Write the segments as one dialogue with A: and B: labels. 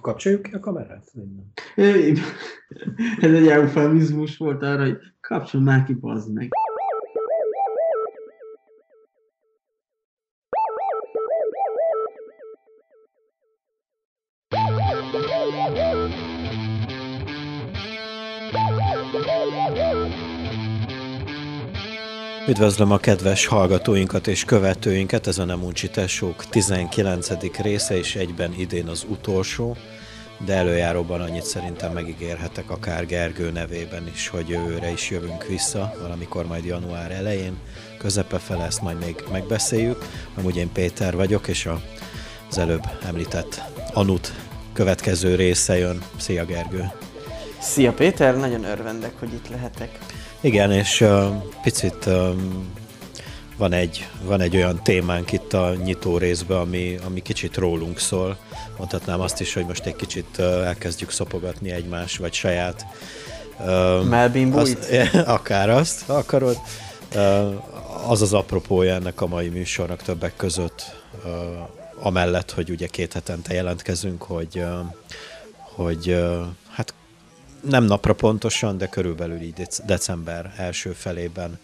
A: Kapcsoljuk ki a kamerát?
B: Ez egy eufemizmus volt arra, hogy kapcsol már ki, meg.
C: Üdvözlöm a kedves hallgatóinkat és követőinket, ez a Nem Uncsi Tesók 19. része, és egyben idén az utolsó, de előjáróban annyit szerintem megígérhetek akár Gergő nevében is, hogy jövőre is jövünk vissza, valamikor majd január elején, közepe fele ezt majd még megbeszéljük. Amúgy én Péter vagyok, és a, az előbb említett Anut következő része jön. Szia Gergő!
D: Szia Péter, nagyon örvendek, hogy itt lehetek.
C: Igen, és uh, picit um, van, egy, van egy olyan témánk itt a nyitó részben, ami, ami kicsit rólunk szól. Mondhatnám azt is, hogy most egy kicsit elkezdjük szopogatni egymás, vagy saját...
D: Uh, Melvin azt,
C: Akár azt, ha akarod. Uh, az az apropója ennek a mai műsornak többek között, uh, amellett, hogy ugye két hetente jelentkezünk, hogy, hogy nem napra pontosan, de körülbelül így december első felében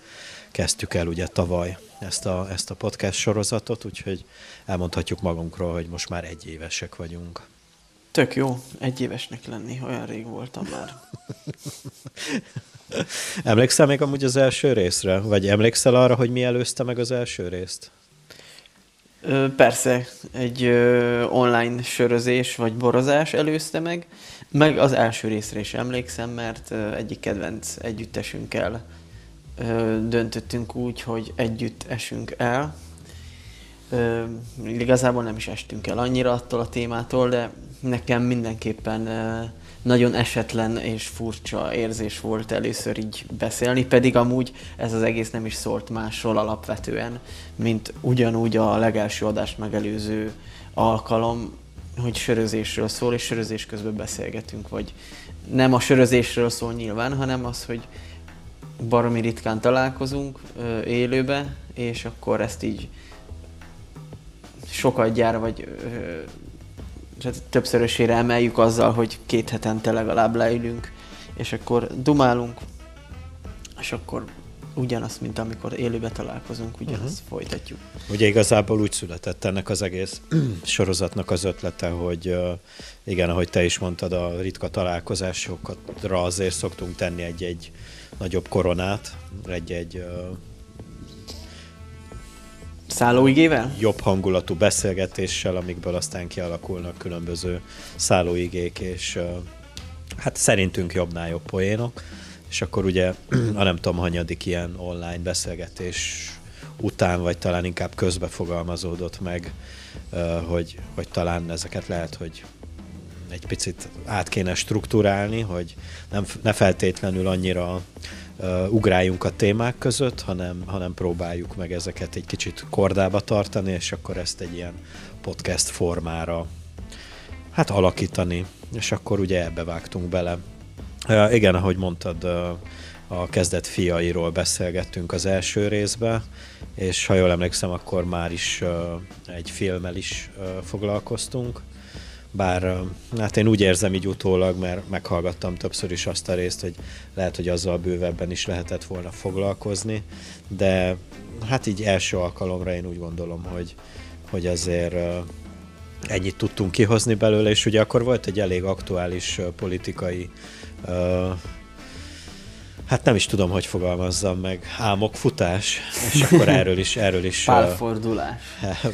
C: kezdtük el ugye tavaly ezt a, ezt a podcast sorozatot, úgyhogy elmondhatjuk magunkról, hogy most már egy évesek vagyunk.
D: Tök jó, egy évesnek lenni, olyan rég voltam már.
C: Emlékszel még amúgy az első részre? Vagy emlékszel arra, hogy mi előzte meg az első részt?
D: Persze, egy online sörözés vagy borozás előzte meg, meg az első részre is emlékszem, mert egyik kedvenc együttesünkkel döntöttünk úgy, hogy együtt esünk el. Igazából nem is estünk el annyira attól a témától, de nekem mindenképpen nagyon esetlen és furcsa érzés volt először így beszélni, pedig amúgy ez az egész nem is szólt másról alapvetően, mint ugyanúgy a legelső adást megelőző alkalom, hogy sörözésről szól, és sörözés közben beszélgetünk, vagy nem a sörözésről szól nyilván, hanem az, hogy baromi ritkán találkozunk ö, élőbe, és akkor ezt így sokat gyára, vagy ö, tehát többszörösére emeljük azzal, hogy két hetente legalább leülünk, és akkor dumálunk, és akkor ugyanazt, mint amikor élőbe találkozunk, ugyanazt uh-huh. folytatjuk.
C: Ugye igazából úgy született ennek az egész sorozatnak az ötlete, hogy igen, ahogy te is mondtad, a ritka találkozásokra azért szoktunk tenni egy-egy nagyobb koronát, egy-egy
D: Szállóigével?
C: Jobb hangulatú beszélgetéssel, amikből aztán kialakulnak különböző szállóigék, és hát szerintünk jobbnál jobb poénok és akkor ugye a nem tudom, hanyadik ilyen online beszélgetés után, vagy talán inkább közbe fogalmazódott meg, hogy, hogy talán ezeket lehet, hogy egy picit át kéne struktúrálni, hogy nem, ne feltétlenül annyira uh, ugráljunk a témák között, hanem, hanem próbáljuk meg ezeket egy kicsit kordába tartani, és akkor ezt egy ilyen podcast formára hát alakítani, és akkor ugye ebbe vágtunk bele. Uh, igen, ahogy mondtad, uh, a kezdet fiairól beszélgettünk az első részben, és ha jól emlékszem, akkor már is uh, egy filmmel is uh, foglalkoztunk. Bár uh, hát én úgy érzem így utólag, mert meghallgattam többször is azt a részt, hogy lehet, hogy azzal bővebben is lehetett volna foglalkozni, de hát így első alkalomra én úgy gondolom, hogy, hogy azért uh, ennyit tudtunk kihozni belőle, és ugye akkor volt egy elég aktuális uh, politikai hát nem is tudom, hogy fogalmazzam meg, álmokfutás, és akkor erről is, erről is...
D: Pálfordulás.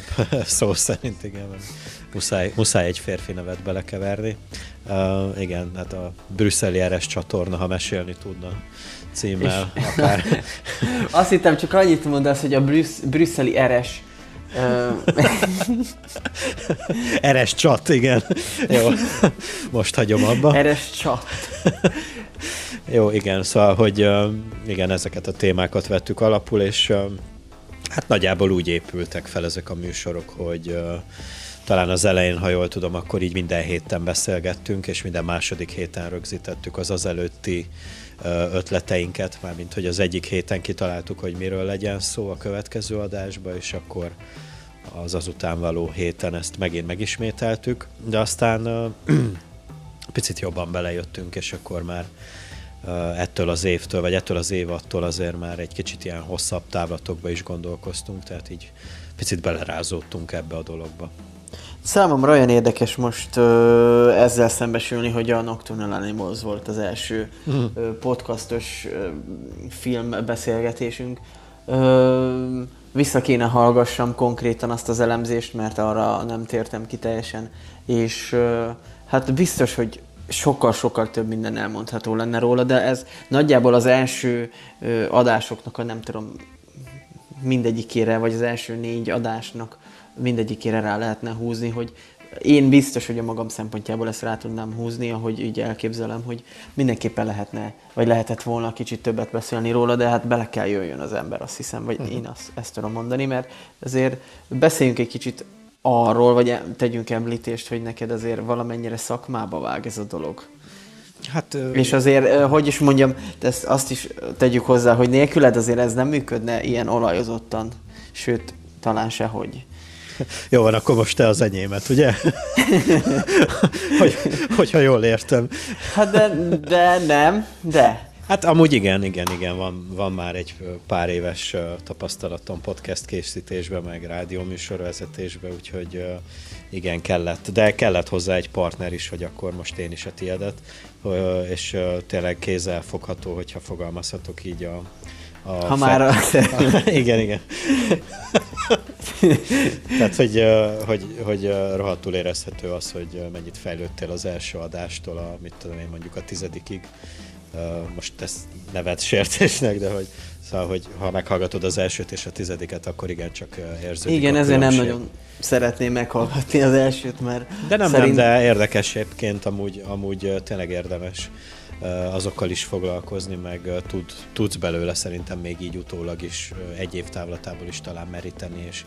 C: szó szerint, igen, muszáj, muszáj egy férfi nevet belekeverni. Uh, igen, hát a brüsszeli eres csatorna, ha mesélni tudna címmel, és... akár.
D: Azt hittem, csak annyit mondasz, hogy a brüssz, brüsszeli eres
C: Eres csat, igen. Jó, most hagyom abba.
D: Eres csat.
C: Jó, igen, szóval, hogy igen, ezeket a témákat vettük alapul, és hát nagyjából úgy épültek fel ezek a műsorok, hogy talán az elején, ha jól tudom, akkor így minden héten beszélgettünk, és minden második héten rögzítettük az az előtti ötleteinket, mármint hogy az egyik héten kitaláltuk, hogy miről legyen szó a következő adásba, és akkor az azután való héten ezt megint megismételtük, de aztán picit jobban belejöttünk, és akkor már ettől az évtől, vagy ettől az évattól azért már egy kicsit ilyen hosszabb távlatokba is gondolkoztunk, tehát így picit belerázódtunk ebbe a dologba.
D: Számomra olyan érdekes most ö, ezzel szembesülni, hogy a Nocturnal Animals volt az első ö, podcastos ö, filmbeszélgetésünk. Ö, vissza kéne hallgassam konkrétan azt az elemzést, mert arra nem tértem ki teljesen, és ö, hát biztos, hogy sokkal-sokkal több minden elmondható lenne róla, de ez nagyjából az első ö, adásoknak a nem tudom mindegyikére, vagy az első négy adásnak mindegyikére rá lehetne húzni, hogy én biztos, hogy a magam szempontjából ezt rá tudnám húzni, ahogy így elképzelem, hogy mindenképpen lehetne, vagy lehetett volna kicsit többet beszélni róla, de hát bele kell jöjjön az ember, azt hiszem, vagy uh-huh. én azt, ezt tudom mondani, mert azért beszéljünk egy kicsit arról, vagy tegyünk említést, hogy neked azért valamennyire szakmába vág ez a dolog. Hát, és azért, hogy is mondjam, ezt azt is tegyük hozzá, hogy nélküled azért ez nem működne ilyen olajozottan, sőt, talán sehogy.
C: Jó van, akkor most te az enyémet, ugye? hogy, hogyha jól értem.
D: Hát de, de nem, de.
C: Hát amúgy igen, igen, igen, van, van már egy pár éves tapasztalatom podcast készítésben, meg rádióműsorvezetésben, úgyhogy igen, kellett, de kellett hozzá egy partner is, hogy akkor most én is a tiédet, és tényleg kézzel fogható, hogyha fogalmazhatok így a,
D: a ha már a...
C: igen, igen. Tehát, hogy, hogy, hogy rohadtul érezhető az, hogy mennyit fejlődtél az első adástól, a, mit tudom én, mondjuk a tizedikig. Most ezt nevet sértésnek, de hogy Szóval, hogy ha meghallgatod az elsőt és a tizediket, akkor igen, csak érződik
D: Igen, ezért nem nagyon szeretném meghallgatni az elsőt, mert
C: De nem, szerint... nem, de érdekes egyébként, amúgy, amúgy tényleg érdemes azokkal is foglalkozni, meg tud, tudsz belőle szerintem még így utólag is egy év távlatából is talán meríteni, és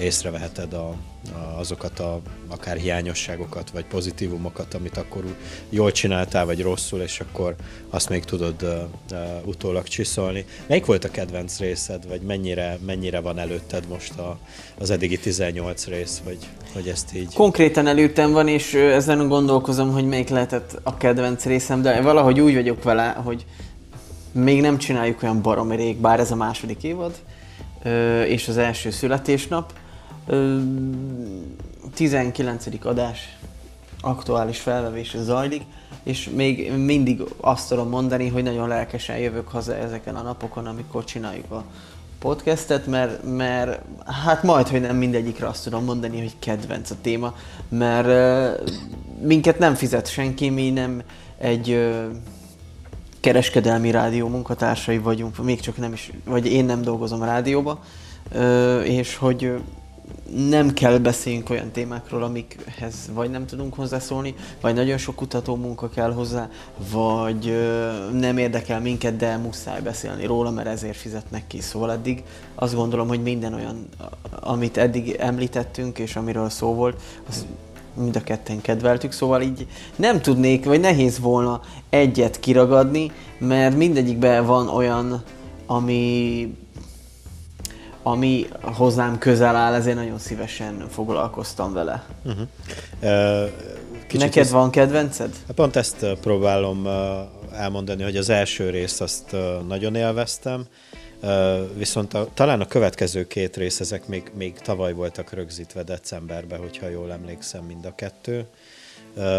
C: észreveheted a, a, azokat a akár hiányosságokat, vagy pozitívumokat, amit akkor jól csináltál, vagy rosszul, és akkor azt még tudod uh, uh, utólag csiszolni. Melyik volt a kedvenc részed, vagy mennyire, mennyire van előtted most a, az eddigi 18 rész, vagy hogy ezt így...
D: Konkrétan előttem van, és ezen gondolkozom, hogy melyik lehetett a kedvenc részem, de valahogy úgy vagyok vele, hogy még nem csináljuk olyan baromi rég, bár ez a második évad, és az első születésnap. 19. adás aktuális felvevés zajlik, és még mindig azt tudom mondani, hogy nagyon lelkesen jövök haza ezeken a napokon, amikor csináljuk a podcastet, mert, mert hát majd, hogy nem mindegyikre azt tudom mondani, hogy kedvenc a téma, mert minket nem fizet senki, mi nem egy uh, kereskedelmi rádió munkatársai vagyunk, még csak nem is, vagy én nem dolgozom a rádióba, uh, és hogy nem kell beszéljünk olyan témákról, amikhez vagy nem tudunk hozzászólni, vagy nagyon sok kutató munka kell hozzá, vagy ö, nem érdekel minket, de muszáj beszélni róla, mert ezért fizetnek ki. Szóval eddig azt gondolom, hogy minden olyan, amit eddig említettünk, és amiről szó volt, az mind a ketten kedveltük, szóval így nem tudnék, vagy nehéz volna egyet kiragadni, mert mindegyikben van olyan, ami ami hozzám közel áll, ezért nagyon szívesen foglalkoztam vele. Uh-huh. Uh, Neked ez... van kedvenced?
C: Hát pont ezt próbálom elmondani, hogy az első részt azt nagyon élveztem, viszont a, talán a következő két rész, ezek még, még tavaly voltak rögzítve decemberben, hogyha jól emlékszem mind a kettő.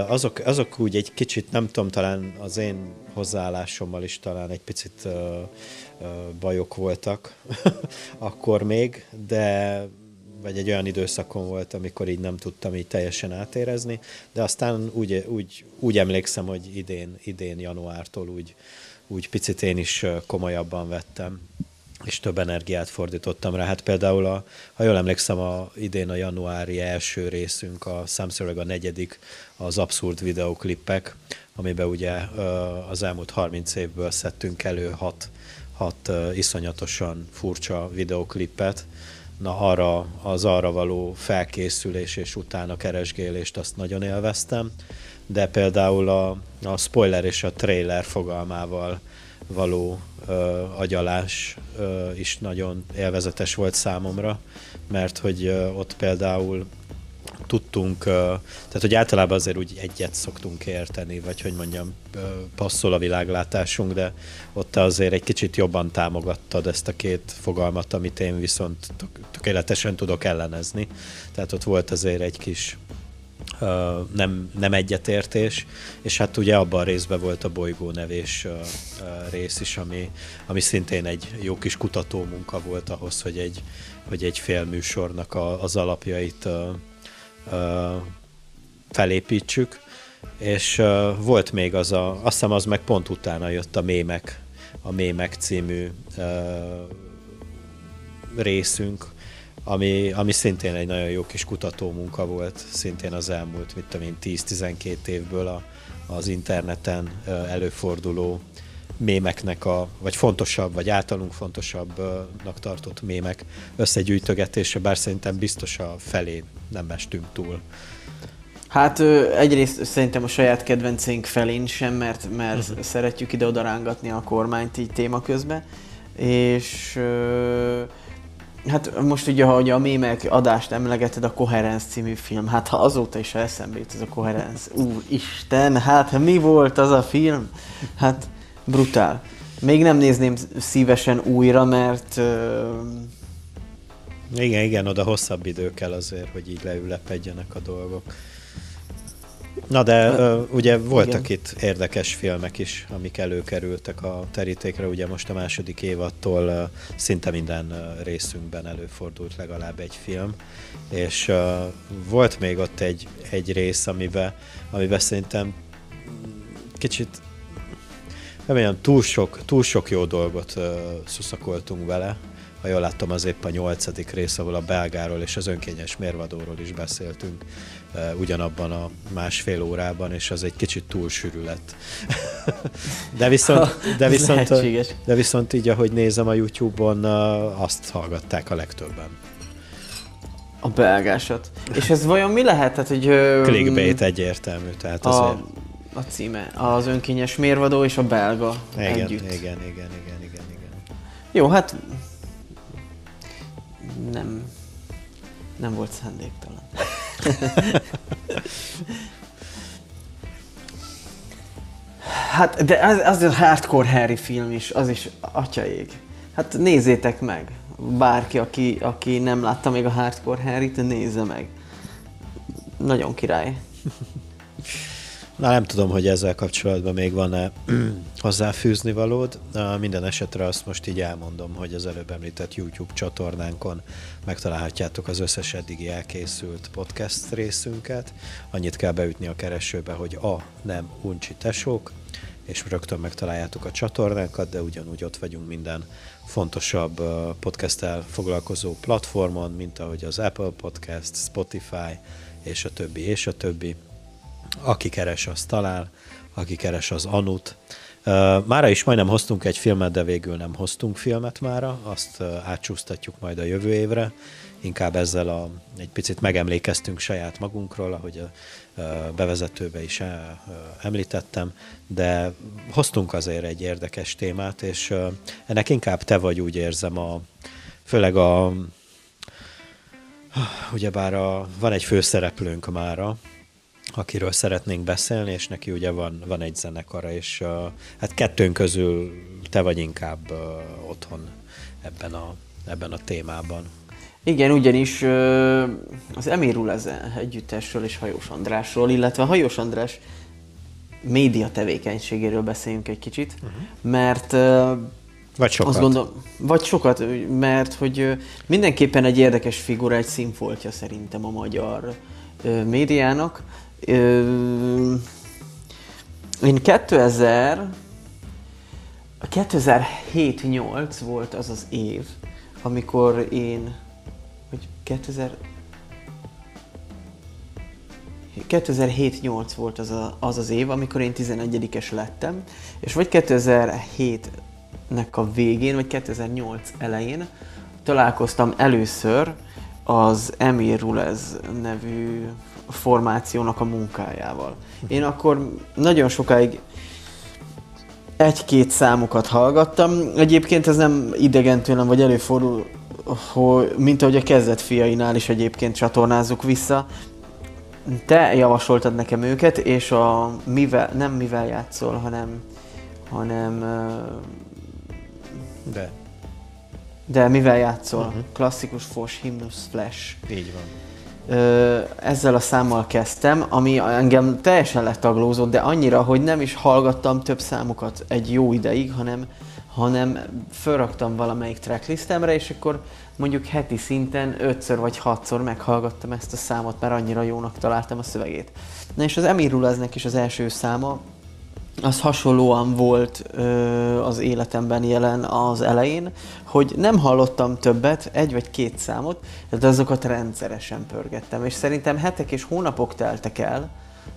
C: Azok, azok úgy egy kicsit, nem tudom, talán az én hozzáállásommal is talán egy picit bajok voltak akkor még, de vagy egy olyan időszakon volt, amikor így nem tudtam így teljesen átérezni, de aztán úgy, úgy, úgy emlékszem, hogy idén, idén januártól úgy, úgy picit én is komolyabban vettem, és több energiát fordítottam rá. Hát például, a, ha jól emlékszem, a, idén a januári első részünk, a számszerűleg a negyedik, az abszurd videoklippek, amiben ugye az elmúlt 30 évből szedtünk elő hat hat iszonyatosan furcsa videoklipet. Na arra, az arra való felkészülés és utána keresgélést azt nagyon élveztem, de például a, a spoiler és a trailer fogalmával való ö, agyalás ö, is nagyon élvezetes volt számomra, mert hogy ö, ott például tudtunk, tehát hogy általában azért úgy egyet szoktunk érteni, vagy hogy mondjam, passzol a világlátásunk, de ott azért egy kicsit jobban támogattad ezt a két fogalmat, amit én viszont tökéletesen tudok ellenezni. Tehát ott volt azért egy kis nem, nem egyetértés, és hát ugye abban a részben volt a bolygó nevés rész is, ami, ami szintén egy jó kis kutató munka volt ahhoz, hogy egy, hogy egy félműsornak a, az alapjait felépítsük, és volt még az a, azt hiszem az meg pont utána jött a Mémek, a Mémek című részünk, ami, ami szintén egy nagyon jó kis kutató munka volt, szintén az elmúlt, mit tudom én, 10-12 évből a, az interneten előforduló mémeknek a, vagy fontosabb, vagy általunk fontosabbnak tartott mémek összegyűjtögetése, bár szerintem biztos a felé nem mestünk túl.
D: Hát egyrészt szerintem a saját kedvenceink felén sem, mert, mert uh-huh. szeretjük ide-oda rángatni a kormányt így téma közben, és hát most ugye, hogy a mémek adást emlegeted, a Coherence című film, hát ha azóta is eszembe jut ez a Coherence, Isten, hát mi volt az a film? Hát brutál. Még nem nézném szívesen újra, mert... Uh...
C: Igen, igen, oda hosszabb idő kell azért, hogy így leülepedjenek a dolgok. Na de uh, ugye voltak igen. itt érdekes filmek is, amik előkerültek a terítékre, ugye most a második évattól szinte minden részünkben előfordult legalább egy film, és volt még ott egy, egy rész, amiben, amiben szerintem kicsit nem olyan túl sok, túl sok jó dolgot uh, szuszakoltunk vele. Ha jól láttam, az épp a nyolcadik rész, ahol a belgáról és az önkényes mérvadóról is beszéltünk ugyanabban a másfél órában, és az egy kicsit túl sűrű lett. de, viszont, de, viszont, de viszont így, ahogy nézem a YouTube-on, azt hallgatták a legtöbben.
D: A belgásat. És ez vajon mi lehet? Tehát, hogy,
C: Clickbait egyértelmű, tehát
D: a... azért a címe. Az önkényes mérvadó és a belga
C: igen,
D: együtt.
C: Igen, igen, igen, igen, igen.
D: Jó, hát nem, nem volt szándéktalan. hát, de az, az a hardcore Harry film is, az is atyaég. Hát nézzétek meg. Bárki, aki, aki nem látta még a hardcore Harry-t, nézze meg. Nagyon király.
C: Na nem tudom, hogy ezzel kapcsolatban még van-e hozzáfűzni valód. Minden esetre azt most így elmondom, hogy az előbb említett YouTube csatornánkon megtalálhatjátok az összes eddigi elkészült podcast részünket. Annyit kell beütni a keresőbe, hogy a nem uncsi tesók, és rögtön megtaláljátok a csatornánkat, de ugyanúgy ott vagyunk minden fontosabb podcasttel foglalkozó platformon, mint ahogy az Apple Podcast, Spotify, és a többi, és a többi aki keres, az talál, aki keres, az anut. Mára is majdnem hoztunk egy filmet, de végül nem hoztunk filmet mára, azt átsúsztatjuk majd a jövő évre. Inkább ezzel a, egy picit megemlékeztünk saját magunkról, ahogy a bevezetőbe is említettem, de hoztunk azért egy érdekes témát, és ennek inkább te vagy úgy érzem, a, főleg a ugyebár a, van egy főszereplőnk mára, akiről szeretnénk beszélni, és neki ugye van, van egy zenekara, és uh, hát kettőnk közül te vagy inkább uh, otthon ebben a, ebben a témában.
D: Igen, ugyanis uh, az Emirul együttesről és Hajós Andrásról, illetve Hajós András média tevékenységéről beszéljünk egy kicsit, uh-huh. mert uh,
C: vagy sokat. Azt gondolom,
D: vagy sokat, mert hogy mindenképpen egy érdekes figura, egy színfoltja szerintem a magyar médiának, én 2000 2007-8 volt az az év, amikor én, hogy 2000 2007-8 volt az, a, az az év, amikor én 11-es lettem, és vagy 2007-nek a végén, vagy 2008 elején találkoztam először az Emir Rulez nevű formációnak a munkájával. Én akkor nagyon sokáig egy-két számukat hallgattam. Egyébként ez nem idegen tőlem, vagy előfordul, hogy, mint ahogy a kezdet fiainál is egyébként csatornázzuk vissza. Te javasoltad nekem őket, és a mivel, nem mivel játszol, hanem, hanem
C: De,
D: de mivel játszol? Uh-huh. Klasszikus fos, himnusz, flash.
C: így van.
D: Ezzel a számmal kezdtem, ami engem teljesen letaglózott, de annyira, hogy nem is hallgattam több számokat egy jó ideig, hanem, hanem felraktam valamelyik tracklistemre, és akkor mondjuk heti szinten ötször vagy hatszor meghallgattam ezt a számot, mert annyira jónak találtam a szövegét. Na és az Emiruleznek is az első száma, az hasonlóan volt ö, az életemben jelen az elején, hogy nem hallottam többet, egy vagy két számot, de azokat rendszeresen pörgettem, és szerintem hetek és hónapok teltek el,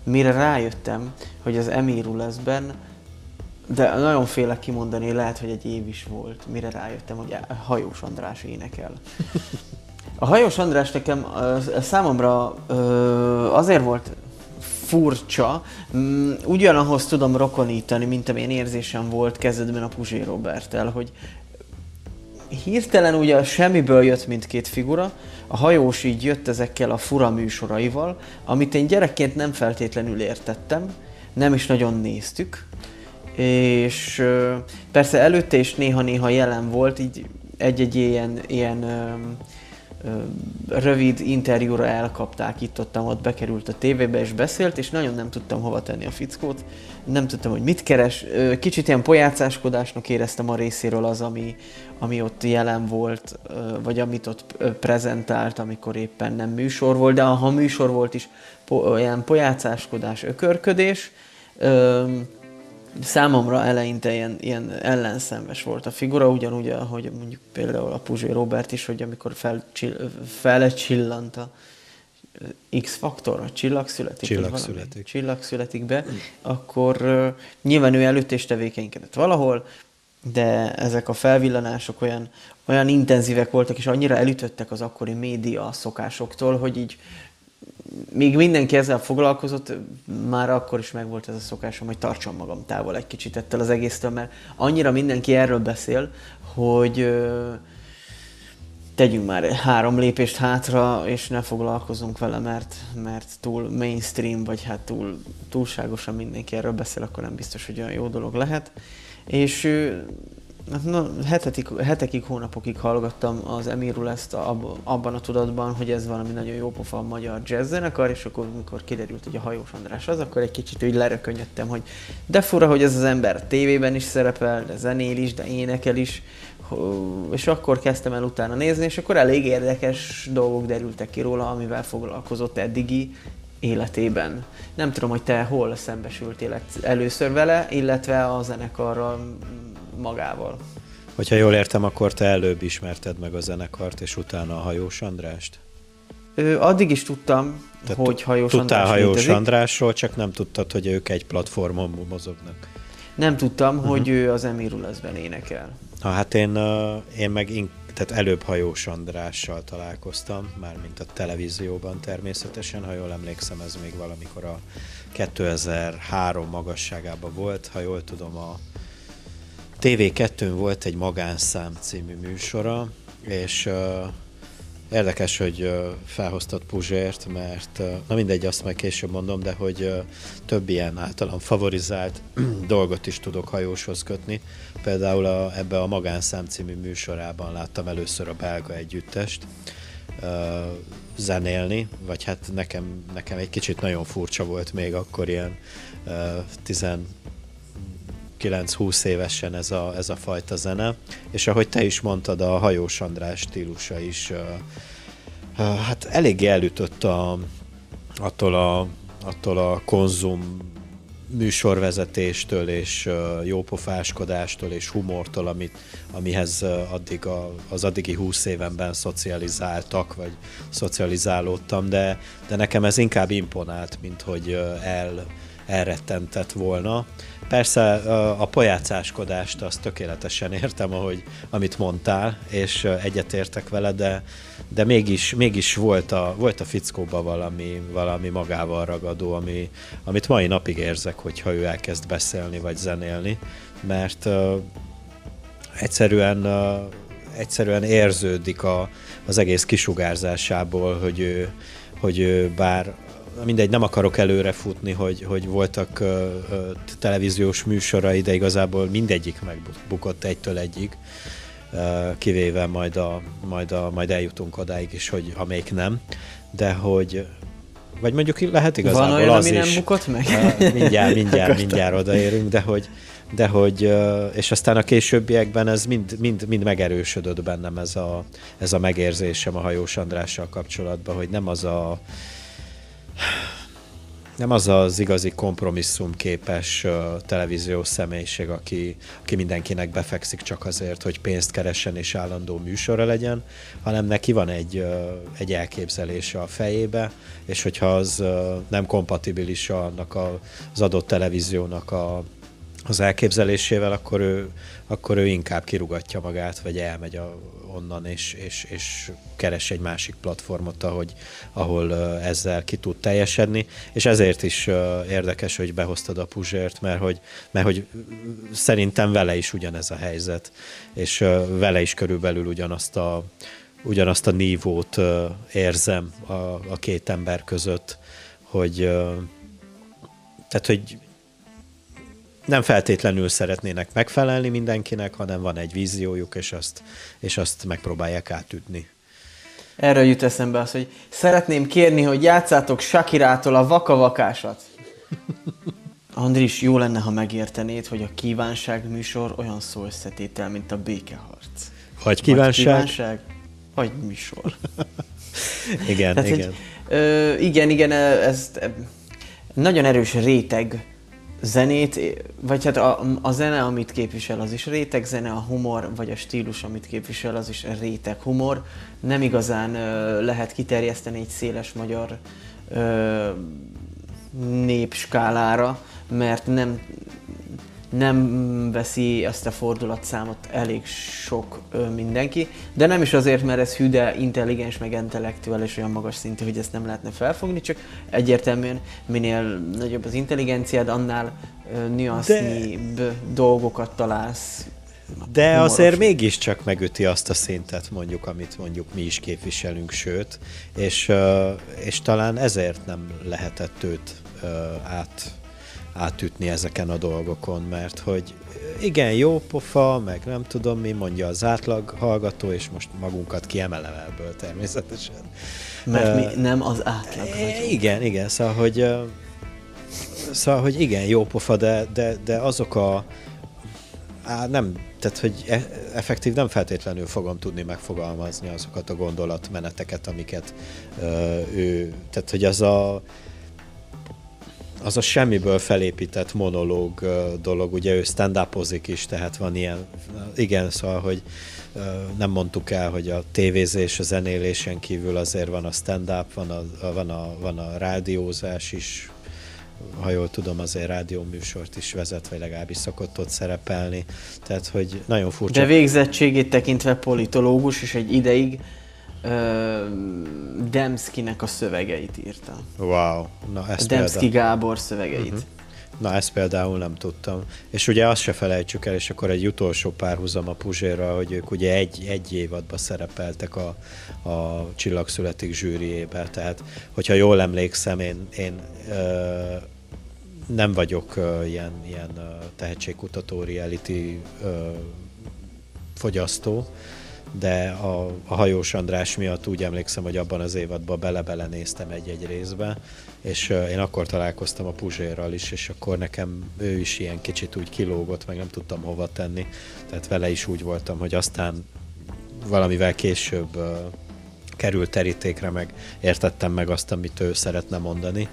D: mire rájöttem, hogy az Emirulezben, de nagyon félek kimondani, lehet, hogy egy év is volt, mire rájöttem, hogy Hajós András énekel. A Hajós András nekem számomra ö, azért volt furcsa, mm, ugyanahoz tudom rokonítani, mint amilyen érzésem volt kezdetben a Puzsé Roberttel, hogy hirtelen ugye a semmiből jött mindkét figura, a hajós így jött ezekkel a fura műsoraival, amit én gyerekként nem feltétlenül értettem, nem is nagyon néztük, és persze előtte is néha-néha jelen volt, így egy-egy ilyen, ilyen rövid interjúra elkapták, itt ott, ott bekerült a tévébe és beszélt, és nagyon nem tudtam hova tenni a fickót, nem tudtam, hogy mit keres. Kicsit ilyen pojácáskodásnak éreztem a részéről az, ami, ami ott jelen volt, vagy amit ott prezentált, amikor éppen nem műsor volt, de ha műsor volt is, po- olyan pojácáskodás, ökörködés. Számomra eleinte ilyen, ilyen ellenszenves volt a figura, ugyanúgy, ahogy mondjuk például a Puzsé Robert is, hogy amikor felcsill, felecsillant a X-faktor, a csillag születik,
C: Csillag születik.
D: csillag születik be, akkor uh, nyilván ő előtt is tevékenykedett valahol, de ezek a felvillanások olyan, olyan intenzívek voltak, és annyira elütöttek az akkori média szokásoktól, hogy így még mindenki ezzel foglalkozott, már akkor is megvolt ez a szokásom, hogy tartsam magam távol egy kicsit ettől az egésztől, mert annyira mindenki erről beszél, hogy tegyünk már három lépést hátra, és ne foglalkozunk vele, mert, mert túl mainstream, vagy hát túl, túlságosan mindenki erről beszél, akkor nem biztos, hogy olyan jó dolog lehet. És na, hetetik, hetekig, hónapokig hallgattam az Emirul ezt ab, abban a tudatban, hogy ez valami nagyon jó pofa magyar jazz zenekar, és akkor amikor kiderült, hogy a Hajós András az, akkor egy kicsit úgy lerökönyödtem, hogy de fura, hogy ez az ember tévében is szerepel, de zenél is, de énekel is, és akkor kezdtem el utána nézni, és akkor elég érdekes dolgok derültek ki róla, amivel foglalkozott eddigi életében. Nem tudom, hogy te hol szembesültél először vele, illetve a zenekarral magával.
C: Hogyha jól értem, akkor te előbb ismerted meg a zenekart, és utána a Hajós Andrást?
D: Ö, addig is tudtam,
C: Tehát
D: hogy Hajós
C: Tudtál
D: András
C: Hajós
D: létezik.
C: Andrásról, csak nem tudtad, hogy ők egy platformon mozognak.
D: Nem tudtam,
C: Mhm.
D: hogy ő az Emirulezben énekel.
C: Ha hát én, én meg tehát előbb Hajós Andrással találkoztam, mármint a televízióban természetesen, ha jól emlékszem, ez még valamikor a 2003 magasságában volt, ha jól tudom, a TV2-n volt egy Magánszám című műsora, és érdekes, hogy felhoztad Puzsért, mert na mindegy, azt majd később mondom, de hogy több ilyen általam favorizált dolgot is tudok hajóshoz kötni. Például a, ebbe a Magánszám című műsorában láttam először a belga együttest zenélni, vagy hát nekem, nekem egy kicsit nagyon furcsa volt még akkor ilyen uh, 10 9-20 évesen ez a, ez a fajta zene, és ahogy te is mondtad, a Hajós András stílusa is hát eléggé elütött a, attól, a, attól a konzum műsorvezetéstől és jópofáskodástól és humortól, amit, amihez addig a, az addigi 20 évenben szocializáltak, vagy szocializálódtam, de, de nekem ez inkább imponált, mint hogy el elrettentett volna. Persze a pojácáskodást azt tökéletesen értem, ahogy, amit mondtál, és egyetértek vele, de, de mégis, mégis volt, a, volt a fickóban valami, valami magával ragadó, ami, amit mai napig érzek, hogyha ő elkezd beszélni vagy zenélni, mert uh, egyszerűen, uh, egyszerűen érződik a, az egész kisugárzásából, hogy ő, hogy ő bár mindegy, nem akarok előre futni, hogy, hogy voltak uh, televíziós műsorai, de igazából mindegyik megbukott egytől egyig, uh, kivéve majd, a, majd, a, majd eljutunk odáig is, hogy amelyik nem, de hogy vagy mondjuk lehet igazából
D: Van olyan,
C: az
D: ami
C: is.
D: nem bukott meg?
C: Uh, mindjárt, mindjárt, mindjárt odaérünk, de hogy, de hogy, és aztán a későbbiekben ez mind, mind, mind megerősödött bennem ez a, ez a megérzésem a hajós Andrással kapcsolatban, hogy nem az a nem az az igazi kompromisszum képes uh, televíziós személyiség, aki, aki mindenkinek befekszik csak azért, hogy pénzt keressen és állandó műsora legyen, hanem neki van egy, uh, egy elképzelése a fejébe, és hogyha az uh, nem kompatibilis annak a, az adott televíziónak a, az elképzelésével, akkor ő, akkor ő inkább kirugatja magát, vagy elmegy a, onnan, és, és, és keres egy másik platformot, ahogy, ahol ezzel ki tud teljesedni, és ezért is érdekes, hogy behoztad a Puzsért, mert hogy, mert hogy szerintem vele is ugyanez a helyzet, és vele is körülbelül ugyanazt a, ugyanazt a nívót érzem a, a két ember között, hogy tehát, hogy nem feltétlenül szeretnének megfelelni mindenkinek, hanem van egy víziójuk, és azt, és azt megpróbálják átütni.
D: Erről jut eszembe az, hogy szeretném kérni, hogy játszátok Shakirától a vakavakásat. Andris, jó lenne, ha megértenéd, hogy a kívánság műsor olyan szó összetétel, mint a békeharc.
C: Vagy kívánság. Vagy
D: kívánság, vagy műsor.
C: igen, Tehát, igen. Hogy,
D: ö, igen, igen, ez nagyon erős réteg zenét, vagy hát a, a zene, amit képvisel, az is réteg zene, a humor, vagy a stílus, amit képvisel, az is réteg humor. Nem igazán ö, lehet kiterjeszteni egy széles magyar ö, népskálára, mert nem nem veszi ezt a fordulatszámot elég sok ö, mindenki, de nem is azért, mert ez hű, de intelligens, meg intellektuális olyan magas szintű, hogy ezt nem lehetne felfogni, csak egyértelműen minél nagyobb az intelligenciád, annál ö, de... dolgokat találsz.
C: De humoros. azért mégiscsak megüti azt a szintet, mondjuk, amit mondjuk mi is képviselünk, sőt, és, és talán ezért nem lehetett őt át átütni ezeken a dolgokon, mert hogy igen, jó pofa, meg nem tudom mi, mondja az átlag hallgató, és most magunkat kiemelem ebből természetesen.
D: Mert uh, mi nem az átlag vagyunk.
C: Igen, igen, szóval, hogy uh, szóval, hogy igen, jó pofa, de, de, de azok a á, nem, tehát, hogy e, effektív nem feltétlenül fogom tudni megfogalmazni azokat a gondolatmeneteket, amiket uh, ő, tehát, hogy az a az a semmiből felépített monológ dolog, ugye ő stand is, tehát van ilyen, igen, szóval, hogy nem mondtuk el, hogy a tévézés, a zenélésen kívül azért van a stand-up, van a, van a, van a rádiózás is, ha jól tudom, azért rádióműsort is vezet, vagy legalábbis szokott ott szerepelni. Tehát, hogy nagyon furcsa.
D: De végzettségét tekintve politológus, és egy ideig Demszkinek a szövegeit írta.
C: Wow. Na, ezt
D: Demszki például... Gábor szövegeit. Uh-huh.
C: Na, ezt például nem tudtam. És ugye azt se felejtsük el, és akkor egy utolsó párhuzam a Puzsérra, hogy ők ugye egy, egy évadban szerepeltek a, a Csillagszületik zsűriébe. Tehát, hogyha jól emlékszem, én, én ö, nem vagyok ö, ilyen, ilyen ö, tehetségkutató reality ö, fogyasztó, de a, a hajós András miatt úgy emlékszem, hogy abban az évadban bele-bele néztem egy-egy részbe, és én akkor találkoztam a Puzsérral is, és akkor nekem ő is ilyen kicsit úgy kilógott, meg nem tudtam hova tenni, tehát vele is úgy voltam, hogy aztán valamivel később került terítékre, meg értettem meg azt, amit ő szeretne mondani.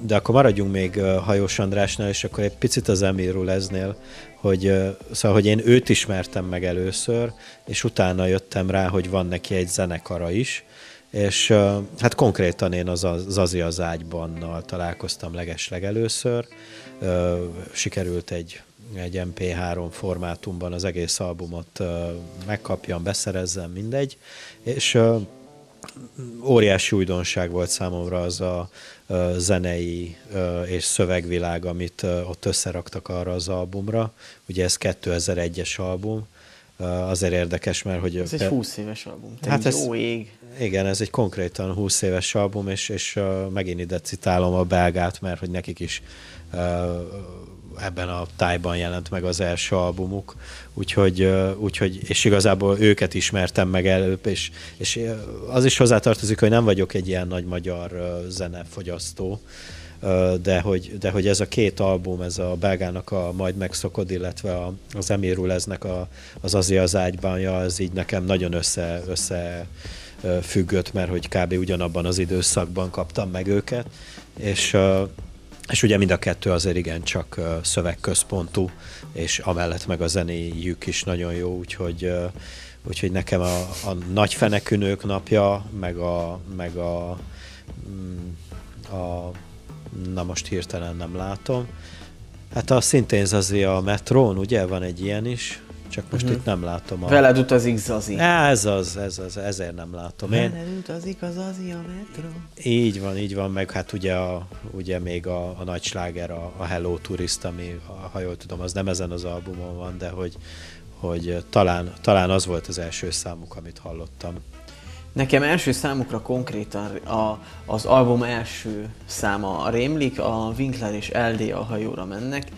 C: De akkor maradjunk még Hajós Andrásnál, és akkor egy picit az Emil Ruleznél, hogy, szóval, hogy én őt ismertem meg először, és utána jöttem rá, hogy van neki egy zenekara is, és hát konkrétan én az az Azi az ágybannal találkoztam legesleg először. Sikerült egy, egy MP3 formátumban az egész albumot megkapjam, beszerezzem, mindegy, és óriási újdonság volt számomra az a zenei és szövegvilág, amit ott összeraktak arra az albumra. Ugye ez 2001-es album, azért érdekes, mert hogy...
D: Ez egy 20 éves album.
C: Te hát ez,
D: jó ég.
C: Igen, ez egy konkrétan 20 éves album, és, és megint ide citálom a belgát, mert hogy nekik is ebben a tájban jelent meg az első albumuk, úgyhogy, úgyhogy és igazából őket ismertem meg előbb, és, és az is hozzátartozik, hogy nem vagyok egy ilyen nagy magyar zenefogyasztó, de hogy, de hogy ez a két album, ez a belgának a Majd megszokod, illetve a, az Emiruleznek a, az Azi az ágybanja, az így nekem nagyon össze, össze függött, mert hogy kb. ugyanabban az időszakban kaptam meg őket, és és ugye mind a kettő azért igen csak szövegközpontú, és amellett meg a zenéjük is nagyon jó, úgyhogy, úgyhogy nekem a, a nagy fenekünők napja, meg a, meg a, mm, a na most hirtelen nem látom. Hát a szintén Zazi a metrón, ugye? Van egy ilyen is. Csak most uh-huh. itt nem látom. A...
D: Veled utazik Zazi.
C: Ez az, ez az, ezért nem látom.
D: Én... Veled utazik az Zazi a metro.
C: Így van, így van, meg hát ugye, a, ugye még a, a nagy sláger, a, a Hello Tourist, ami, ha jól tudom, az nem ezen az albumon van, de hogy, hogy talán, talán az volt az első számuk, amit hallottam.
D: Nekem első számukra konkrétan a, az album első száma rémlik, a Winkler és LD a hajóra mennek,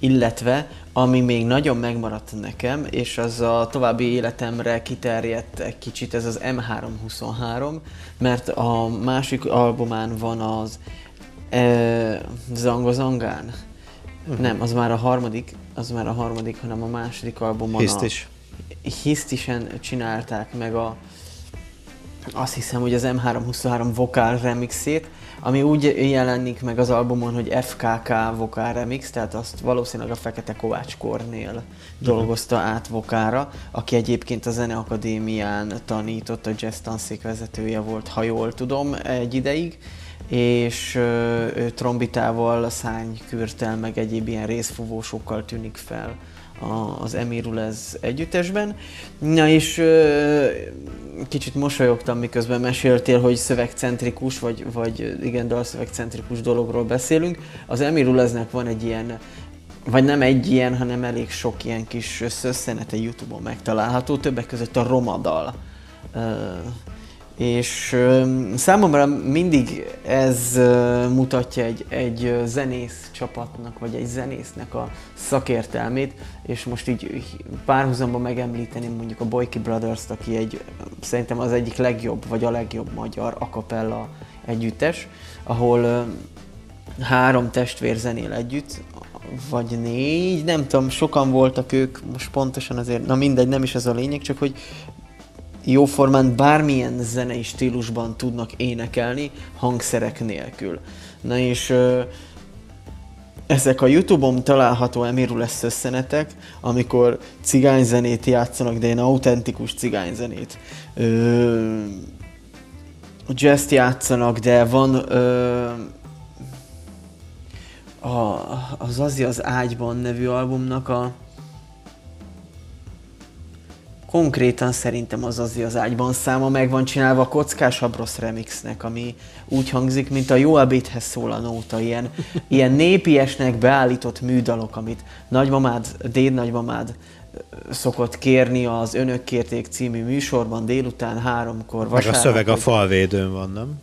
D: illetve ami még nagyon megmaradt nekem, és az a további életemre kiterjedt egy kicsit, ez az M323, mert a másik albumán van az e, Zango Zangán. Uh-huh. Nem, az már a harmadik, az már a harmadik, hanem a második albumon
C: Hisztis.
D: a Hisztisen csinálták meg a azt hiszem, hogy az M323 vokál remixét, ami úgy jelenik meg az albumon, hogy FKK vokál remix, tehát azt valószínűleg a Fekete Kovács Kornél uh-huh. dolgozta át vokára, aki egyébként a Zeneakadémián tanított, a jazz tanszék vezetője volt, ha jól tudom, egy ideig és ő trombitával, szánykürtel, meg egyéb ilyen részfúvósokkal tűnik fel az Emirulez együttesben. Na és kicsit mosolyogtam, miközben meséltél, hogy szövegcentrikus, vagy, vagy igen, dalszövegcentrikus dologról beszélünk. Az Emiruleznek van egy ilyen vagy nem egy ilyen, hanem elég sok ilyen kis összeszenete Youtube-on megtalálható, többek között a Romadal és számomra mindig ez mutatja egy, egy zenész csapatnak, vagy egy zenésznek a szakértelmét, és most így párhuzamban megemlíteném mondjuk a Boyki Brothers-t, aki egy, szerintem az egyik legjobb, vagy a legjobb magyar akapella együttes, ahol három testvér zenél együtt, vagy négy, nem tudom, sokan voltak ők, most pontosan azért, na mindegy, nem is ez a lényeg, csak hogy jóformán bármilyen zenei stílusban tudnak énekelni hangszerek nélkül. Na és ö, ezek a Youtube-on található Emiru lesz összenetek, amikor cigányzenét játszanak, de én autentikus cigányzenét. Ö, jazz játszanak, de van ö, a, az Azi az ágyban nevű albumnak a konkrétan szerintem az az az ágyban száma meg van csinálva a Kockás Abrosz remixnek, ami úgy hangzik, mint a Jó Abéthez szól a nóta, ilyen, ilyen népiesnek beállított műdalok, amit nagymamád, déd nagymamád szokott kérni az Önök kérték című műsorban délután háromkor.
C: Meg a szöveg a falvédőn van, nem?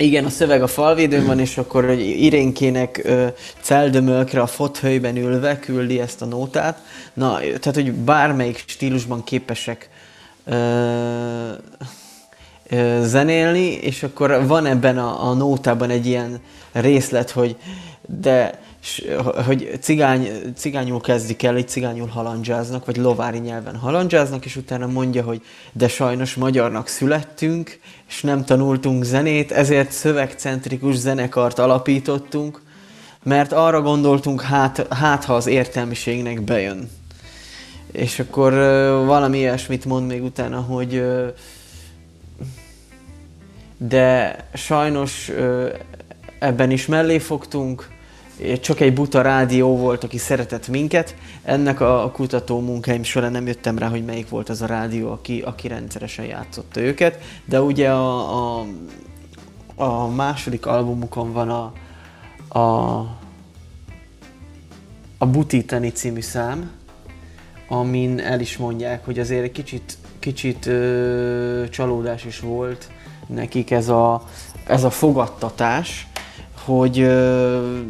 D: Igen, a szöveg a falvédőn van, és akkor hogy Irénkének ö, celdömölkre a fothőjben ülve küldi ezt a nótát. Na, tehát, hogy bármelyik stílusban képesek ö, ö, zenélni, és akkor van ebben a, a nótában egy ilyen részlet, hogy de hogy cigány, cigányul kezdik el, egy cigányul halandzsáznak, vagy lovári nyelven halandzsáznak, és utána mondja, hogy de sajnos magyarnak születtünk, és nem tanultunk zenét, ezért szövegcentrikus zenekart alapítottunk, mert arra gondoltunk, hát, hát ha az értelmiségnek bejön. És akkor valami ilyesmit mond még utána, hogy de sajnos ebben is mellé fogtunk, csak egy buta rádió volt, aki szeretett minket. Ennek a kutató munkáim során nem jöttem rá, hogy melyik volt az a rádió, aki, aki rendszeresen játszotta őket, de ugye a, a, a második albumukon van a, a, a Butítani című szám, amin el is mondják, hogy azért egy kicsit, kicsit ö, csalódás is volt nekik ez a, ez a fogadtatás, hogy ö,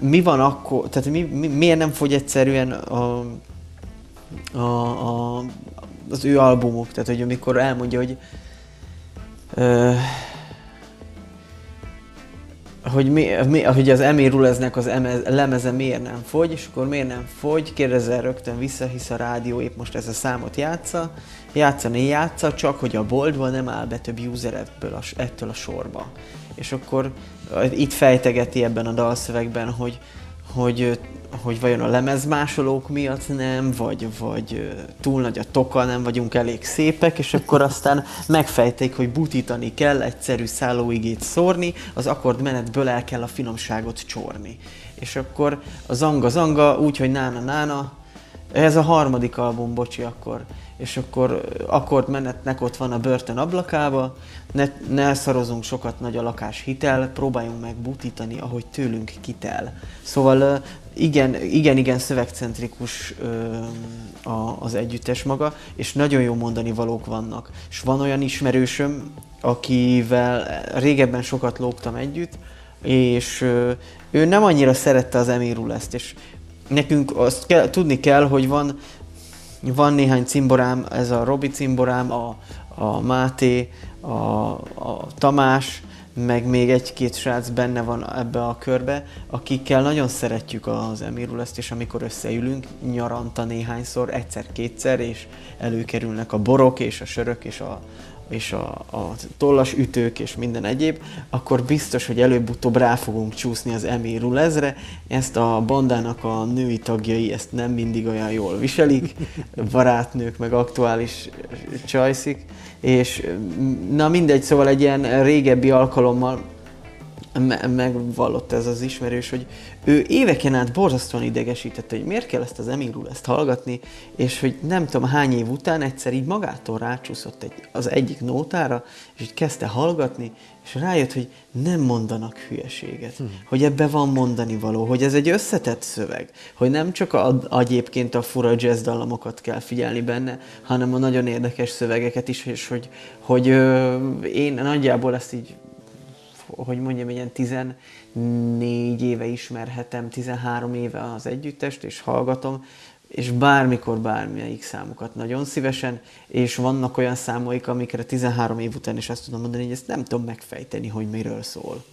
D: mi van akkor, tehát mi, mi, miért nem fogy egyszerűen a, a, a, az ő albumuk, tehát hogy amikor elmondja, hogy ö, hogy, mi, mi, hogy az Emir Ruleznek az emez, lemeze miért nem fogy, és akkor miért nem fogy, kérdezel rögtön vissza, hisz a rádió épp most ez a számot játsza, játszani játsza, csak hogy a boltban nem áll be több user ebből a, ettől a sorba. És akkor itt fejtegeti ebben a dalszövegben, hogy, hogy, hogy vajon a lemezmásolók miatt nem, vagy, vagy túl nagy a toka, nem vagyunk elég szépek, és akkor aztán megfejték, hogy butítani kell, egyszerű szállóigét szórni, az akkordmenetből el kell a finomságot csorni. És akkor a zanga-zanga úgy, hogy nána-nána, ez a harmadik album, bocsi, akkor és akkor akkordmenetnek ott van a börtön ablakába, ne, ne szarozunk sokat nagy a lakás hitel, próbáljunk meg butítani, ahogy tőlünk kitel. Szóval igen, igen, igen szövegcentrikus az együttes maga, és nagyon jó mondani valók vannak. És van olyan ismerősöm, akivel régebben sokat lógtam együtt, és ő nem annyira szerette az Emirul ezt, és nekünk azt kell, tudni kell, hogy van van néhány cimborám, ez a Robi cimborám, a, a Máté, a, a Tamás, meg még egy-két srác benne van ebbe a körbe, akikkel nagyon szeretjük az Emirul ezt, és amikor összeülünk nyaranta néhányszor, egyszer-kétszer, és előkerülnek a borok és a sörök és a, és a, a tollas ütők és minden egyéb, akkor biztos, hogy előbb-utóbb rá fogunk csúszni az Emir Rulezre. Ezt a bandának a női tagjai ezt nem mindig olyan jól viselik, barátnők meg aktuális csajszik, és na mindegy, szóval egy ilyen régebbi alkalommal me- megvallott ez az ismerős, hogy ő éveken át borzasztóan idegesítette, hogy miért kell ezt az Emirul ezt hallgatni, és hogy nem tudom hány év után egyszer így magától rácsúszott egy, az egyik nótára, és így kezdte hallgatni, és rájött, hogy nem mondanak hülyeséget, hmm. hogy ebbe van mondani való, hogy ez egy összetett szöveg, hogy nem csak a, egyébként a fura jazz dallamokat kell figyelni benne, hanem a nagyon érdekes szövegeket is, és hogy, hogy ö, én nagyjából ezt így hogy mondjam, ilyen 14 éve ismerhetem, 13 éve az együttest, és hallgatom, és bármikor bármelyik számukat nagyon szívesen, és vannak olyan számoik, amikre 13 év után is azt tudom mondani, hogy ezt nem tudom megfejteni, hogy miről szól.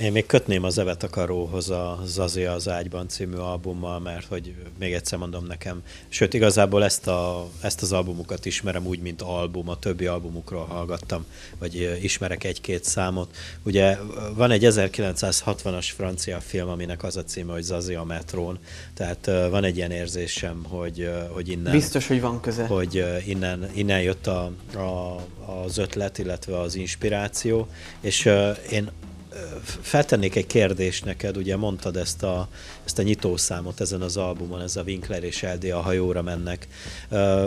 C: Én még kötném az Evet akaróhoz a Zazi az ágyban című albummal, mert hogy még egyszer mondom nekem, sőt igazából ezt, a, ezt az albumukat ismerem úgy, mint album, a többi albumukról hallgattam, vagy ismerek egy-két számot. Ugye van egy 1960-as francia film, aminek az a címe, hogy Zazi a metrón, tehát van egy ilyen érzésem, hogy, hogy innen...
D: Biztos, hogy van köze.
C: Hogy innen, innen jött a, a, az ötlet, illetve az inspiráció, és én feltennék egy kérdést neked, ugye mondtad ezt a, ezt a nyitószámot ezen az albumon, ez a Winkler és LD a hajóra mennek.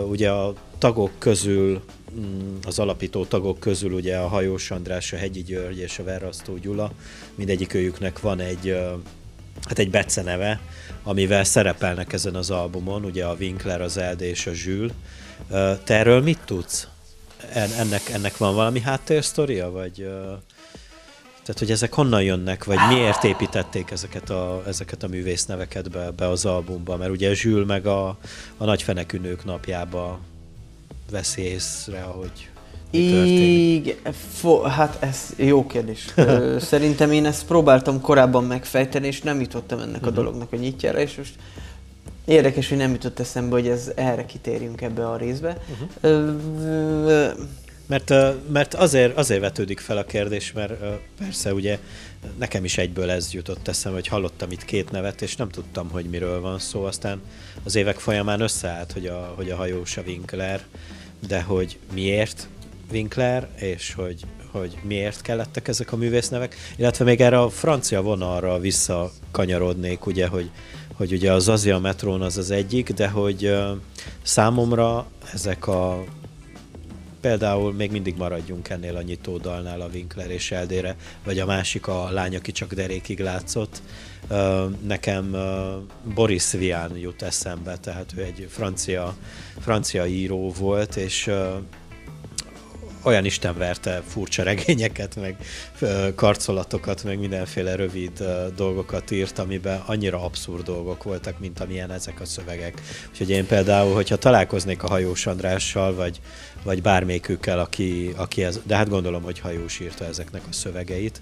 C: Ugye a tagok közül, mm, az alapító tagok közül ugye a Hajós András, a Hegyi György és a Verrasztó Gyula, mindegyik őjüknek van egy, hát egy beceneve, amivel szerepelnek ezen az albumon, ugye a Winkler, az LD és a Zsül. Te erről mit tudsz? Ennek, ennek van valami háttérsztoria, vagy... Tehát, hogy ezek honnan jönnek, vagy miért építették ezeket a, ezeket a művészneveket be, be az albumba? Mert ugye Zsül meg a, a nagyfenekű nők napjába veszi észre, hogy
D: igen, hát ez jó kérdés. Szerintem én ezt próbáltam korábban megfejteni, és nem jutottam ennek a mhm. dolognak a nyitjára, és most érdekes, hogy nem jutott eszembe, hogy ez erre kitérjünk ebbe a részbe. Uh-huh.
C: Mert, mert azért, azért vetődik fel a kérdés, mert persze ugye nekem is egyből ez jutott eszem, hogy hallottam itt két nevet, és nem tudtam, hogy miről van szó. Aztán az évek folyamán összeállt, hogy a, hogy a hajós a Winkler, de hogy miért, Winkler, és hogy, hogy miért kellettek ezek a művésznevek, illetve még erre a francia vonalra visszakanyarodnék, ugye, hogy, hogy ugye az Azia metrón az az egyik, de hogy számomra ezek a például még mindig maradjunk ennél a nyitódalnál a Winkler és Eldére, vagy a másik a lány, aki csak derékig látszott. Nekem Boris Vian jut eszembe, tehát ő egy francia, francia író volt, és olyan Isten verte furcsa regényeket, meg karcolatokat, meg mindenféle rövid dolgokat írt, amiben annyira abszurd dolgok voltak, mint amilyen ezek a szövegek. Úgyhogy én például, hogyha találkoznék a Hajós Andrással, vagy, vagy bármelyikükkel, aki, aki ez, de hát gondolom, hogy Hajós írta ezeknek a szövegeit,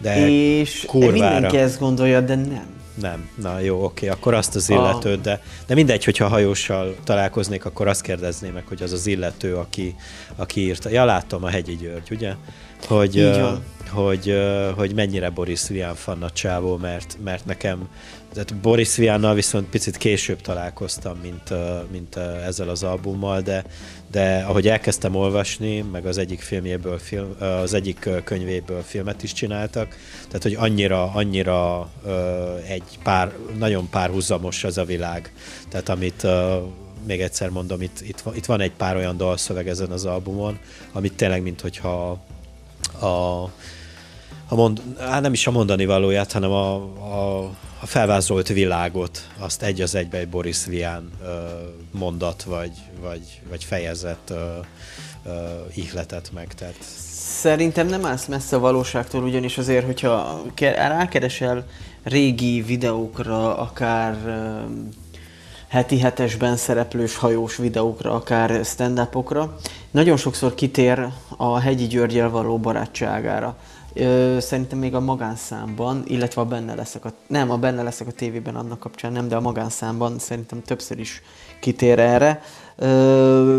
C: de
D: és kurvára. mindenki ezt gondolja, de nem.
C: Nem. Na jó, oké, akkor azt az illetőt, de, de mindegy, hogyha hajóssal találkoznék, akkor azt kérdezném meg, hogy az az illető, aki, aki írta. Ja, láttam a Hegyi György, ugye? Hogy, hogy, uh, hogy mennyire Boris Vian fan a csávó, mert, mert nekem tehát Boris Viannal viszont picit később találkoztam, mint, mint ezzel az albummal, de, de ahogy elkezdtem olvasni, meg az egyik filmjéből, film, az egyik könyvéből filmet is csináltak, tehát hogy annyira, annyira egy pár, nagyon párhuzamos az a világ. Tehát amit még egyszer mondom, itt, itt, itt van egy pár olyan dalszöveg ezen az albumon, amit tényleg, mint hogyha a, a mond, hát nem is a mondani valóját, hanem a, a, a felvázolt világot, azt egy az egybe egy Boris Vian mondat, vagy, vagy, vagy fejezet ihletet meg. Tehát...
D: Szerintem nem állsz messze a valóságtól, ugyanis azért, hogyha rákeresel régi videókra, akár heti hetesben szereplős hajós videókra, akár stand nagyon sokszor kitér a Hegyi Györgyel való barátságára Ö, szerintem még a magánszámban, illetve a benne leszek a, nem, a benne leszek a tévében annak kapcsán nem, de a magánszámban szerintem többször is kitér erre. Ö,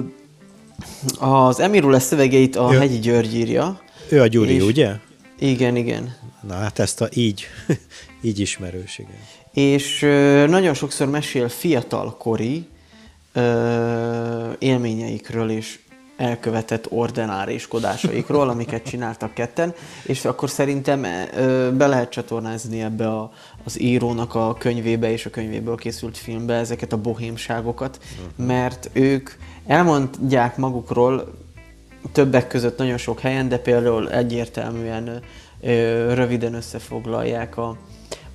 D: az Emirul szövegeit a ő, Hegyi György írja.
C: Ő a Gyuri, és, ugye?
D: Igen, igen.
C: Na hát ezt a így, így ismerős, igen.
D: És ö, nagyon sokszor mesél fiatalkori ö, élményeikről és elkövetett ordenáréskodásaikról, amiket csináltak ketten, és akkor szerintem be lehet csatornázni ebbe a, az írónak a könyvébe és a könyvéből készült filmbe ezeket a bohémságokat, mert ők elmondják magukról többek között nagyon sok helyen, de például egyértelműen röviden összefoglalják a,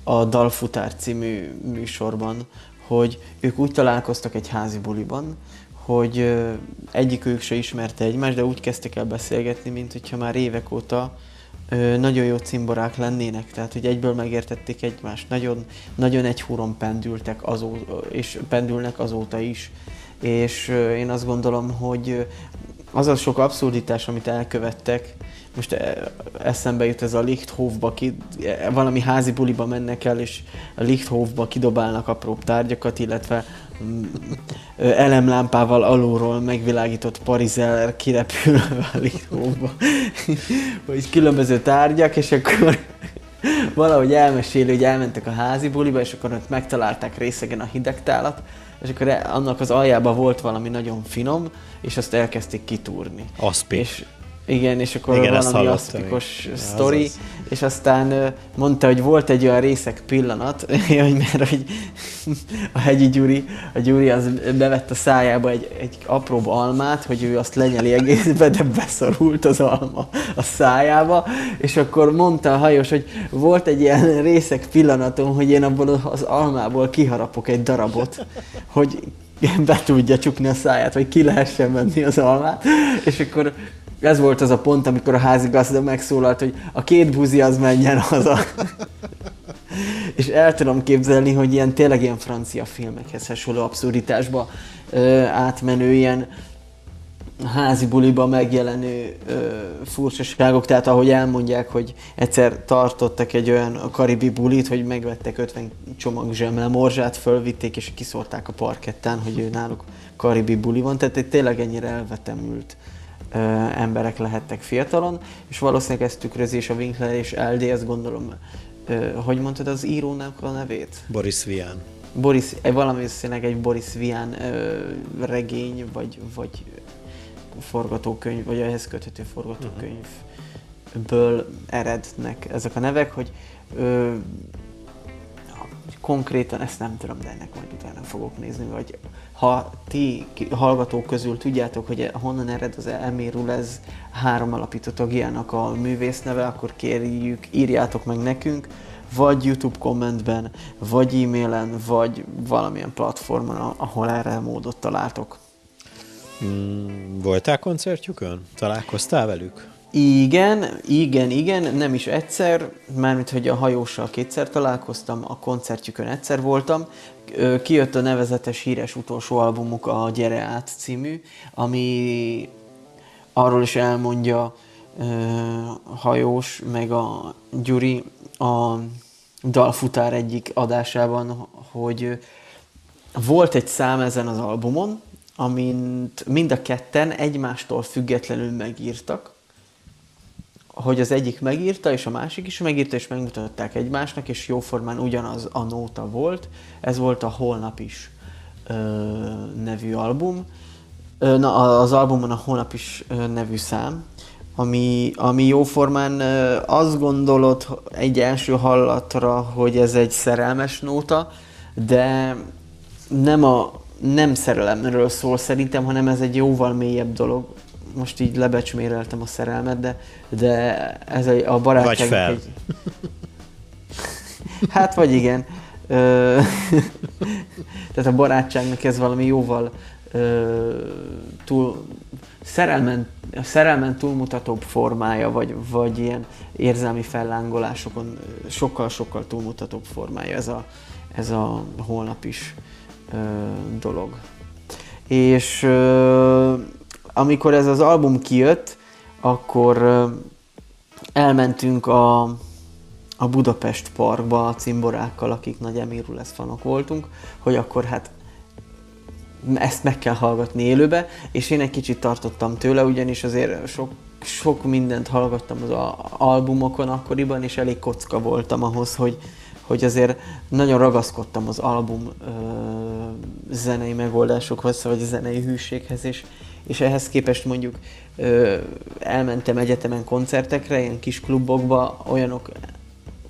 D: a Dalfutár című műsorban, hogy ők úgy találkoztak egy házi buliban, hogy egyikük se ismerte egymást, de úgy kezdtek el beszélgetni, mint hogyha már évek óta nagyon jó cimborák lennének, tehát hogy egyből megértették egymást, nagyon, nagyon egy húron pendültek azóta, és pendülnek azóta is. És én azt gondolom, hogy az a sok abszurditás, amit elkövettek, most eszembe jut ez a Lichthofba, ki, valami házi buliba mennek el, és a Lichthofba kidobálnak apró tárgyakat, illetve elemlámpával alulról megvilágított parizeller kirepül a Lichthofba, hogy különböző tárgyak, és akkor valahogy elmeséli, hogy elmentek a házi buliba, és akkor ott megtalálták részegen a hidegtálat, és akkor e- annak az aljában volt valami nagyon finom, és azt elkezdték kitúrni.
C: Aszpi.
D: És igen, és akkor Igen, valami aszpikos sztori. És aztán mondta, hogy volt egy olyan részek pillanat, hogy mert hogy a hegyi Gyuri, a Gyuri az bevett a szájába egy, egy apróbb almát, hogy ő azt lenyeli egészbe, de beszorult az alma a szájába, és akkor mondta a hajós, hogy volt egy ilyen részek pillanatom, hogy én abból az almából kiharapok egy darabot, hogy be tudja csukni a száját, vagy ki lehessen menni az almát, és akkor ez volt az a pont, amikor a házigazda megszólalt, hogy a két buzi az menjen haza. és el tudom képzelni, hogy ilyen tényleg ilyen francia filmekhez hasonló abszurditásba ö, átmenő ilyen házi buliba megjelenő ö, furcsaságok, tehát ahogy elmondják, hogy egyszer tartottak egy olyan karibi bulit, hogy megvettek 50 csomag zsemle morzsát, fölvitték és kiszórták a parkettán, hogy ő náluk karibi buli van, tehát egy tényleg ennyire elvetemült emberek lehettek fiatalon, és valószínűleg ezt tükrözi és a Winkler és LD, ezt gondolom, hogy mondtad az írónak a nevét?
C: Boris Vian.
D: Boris, valami egy Boris Vian regény, vagy, vagy forgatókönyv, vagy ehhez köthető forgatókönyvből erednek ezek a nevek, hogy ö, konkrétan ezt nem tudom, de ennek majd utána fogok nézni, vagy ha ti hallgatók közül tudjátok, hogy honnan ered az Emirul, ez három alapító tagjának a művész neve, akkor kérjük, írjátok meg nekünk, vagy YouTube kommentben, vagy e-mailen, vagy valamilyen platformon, ahol erre módot találtok.
C: Mm, voltál koncertjükön? Találkoztál velük?
D: Igen, igen, igen, nem is egyszer, mármint hogy a hajóssal kétszer találkoztam, a koncertjükön egyszer voltam. Kijött a nevezetes híres utolsó albumuk, a Gyere át című, ami arról is elmondja hajós, meg a Gyuri a dalfutár egyik adásában, hogy volt egy szám ezen az albumon, amint mind a ketten egymástól függetlenül megírtak, hogy az egyik megírta, és a másik is megírta, és megmutatták egymásnak, és jóformán ugyanaz a nóta volt. Ez volt a Holnap is ö, nevű album. Ö, na, az albumon a Holnap is ö, nevű szám, ami, ami jóformán ö, azt gondolod egy első hallatra, hogy ez egy szerelmes nóta, de nem a nem szerelemről szól szerintem, hanem ez egy jóval mélyebb dolog most így lebecsméreltem a szerelmet, de, de ez a, a barátság...
C: Vagy fel.
D: Egy... Hát vagy igen. Tehát a barátságnak ez valami jóval ö, túl szerelmen, szerelmen túlmutatóbb formája, vagy, vagy ilyen érzelmi fellángolásokon sokkal-sokkal túlmutatóbb formája ez a, ez a holnap is ö, dolog. És ö, amikor ez az album kijött, akkor elmentünk a, a Budapest Parkba a cimborákkal, akik nagy Emirul lesz fanok voltunk, hogy akkor hát ezt meg kell hallgatni élőbe, és én egy kicsit tartottam tőle, ugyanis azért sok, sok mindent hallgattam az albumokon akkoriban, és elég kocka voltam ahhoz, hogy, hogy azért nagyon ragaszkodtam az album ö, zenei megoldásokhoz, vagy a zenei hűséghez, és, és ehhez képest mondjuk ö, elmentem egyetemen koncertekre, ilyen kis klubokba, olyanok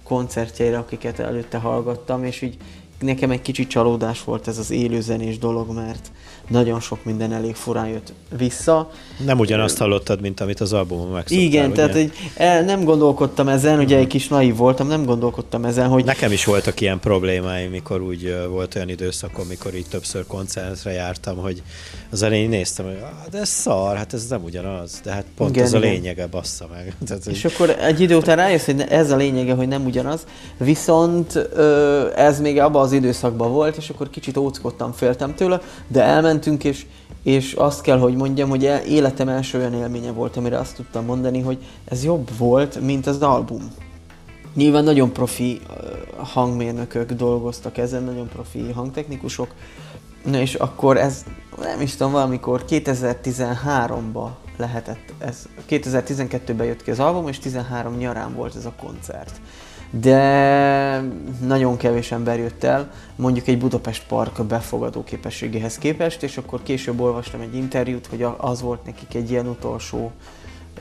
D: koncertjeire, akiket előtte hallgattam, és így nekem egy kicsit csalódás volt ez az élőzenés dolog, mert nagyon sok minden elég furán jött vissza.
C: Nem ugyanazt hallottad, mint amit az albumon megszoktál,
D: Igen,
C: ugye?
D: tehát egy, el, nem gondolkodtam ezen, ugye egy kis naív voltam, nem gondolkodtam ezen, hogy...
C: Nekem is voltak ilyen problémáim, mikor úgy volt olyan időszakom, mikor így többször koncertre jártam, hogy az elején néztem, hogy ah, de ez szar, hát ez nem ugyanaz, de hát pont
D: Igen,
C: ez a
D: igen.
C: lényege, bassza meg. Tehát,
D: És
C: hogy-
D: akkor egy idő után rájössz, hogy ez a lényege, hogy nem ugyanaz, viszont ez még abban az időszakban volt, és akkor kicsit óckodtam, féltem tőle, de elmentünk, és, és azt kell, hogy mondjam, hogy el, életem első olyan élménye volt, amire azt tudtam mondani, hogy ez jobb volt, mint az album. Nyilván nagyon profi hangmérnökök dolgoztak ezen, nagyon profi hangtechnikusok, Na és akkor ez, nem is tudom, valamikor 2013-ban lehetett ez. 2012-ben jött ki az album, és 13 nyarán volt ez a koncert. De nagyon kevés ember jött el, mondjuk egy Budapest Park befogadó képességéhez képest, és akkor később olvastam egy interjút, hogy az volt nekik egy ilyen utolsó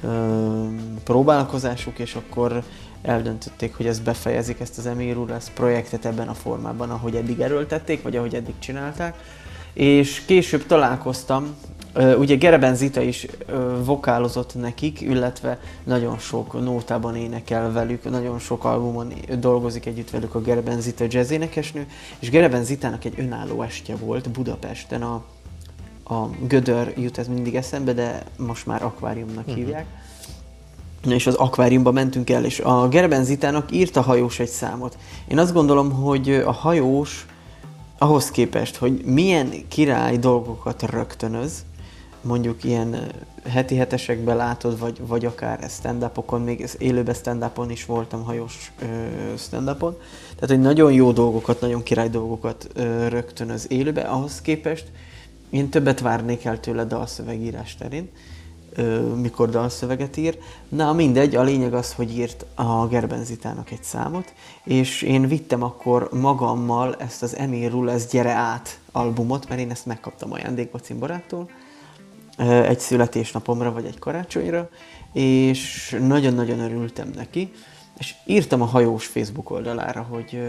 D: ö, próbálkozásuk, és akkor eldöntötték, hogy ezt befejezik, ezt az Emir ezt projektet ebben a formában, ahogy eddig erőltették, vagy ahogy eddig csinálták. És később találkoztam, ugye Gereben Zita is vokálozott nekik, illetve nagyon sok nótában énekel velük, nagyon sok albumon dolgozik együtt velük a Gereben Zita jazz énekesnő, és Gereben Zitának egy önálló estje volt Budapesten a a Gödör jut ez mindig eszembe, de most már akváriumnak uh-huh. hívják. És az akváriumba mentünk el, és a Gerben Zitának írt a hajós egy számot. Én azt gondolom, hogy a hajós ahhoz képest, hogy milyen király dolgokat rögtönöz, mondjuk ilyen heti hetesekben látod, vagy, vagy akár stand-upokon, még ez élőben stand-upon is voltam, hajós ö, stand-upon. Tehát, hogy nagyon jó dolgokat, nagyon király dolgokat ö, rögtönöz élőben, ahhoz képest én többet várnék el tőle dalszövegírás terén, mikor dalszöveget ír. Na mindegy, a lényeg az, hogy írt a Gerbenzitának egy számot, és én vittem akkor magammal ezt az Emil Rules Gyere át albumot, mert én ezt megkaptam ajándékba cimboráktól, egy születésnapomra, vagy egy karácsonyra, és nagyon-nagyon örültem neki, és írtam a hajós Facebook oldalára, hogy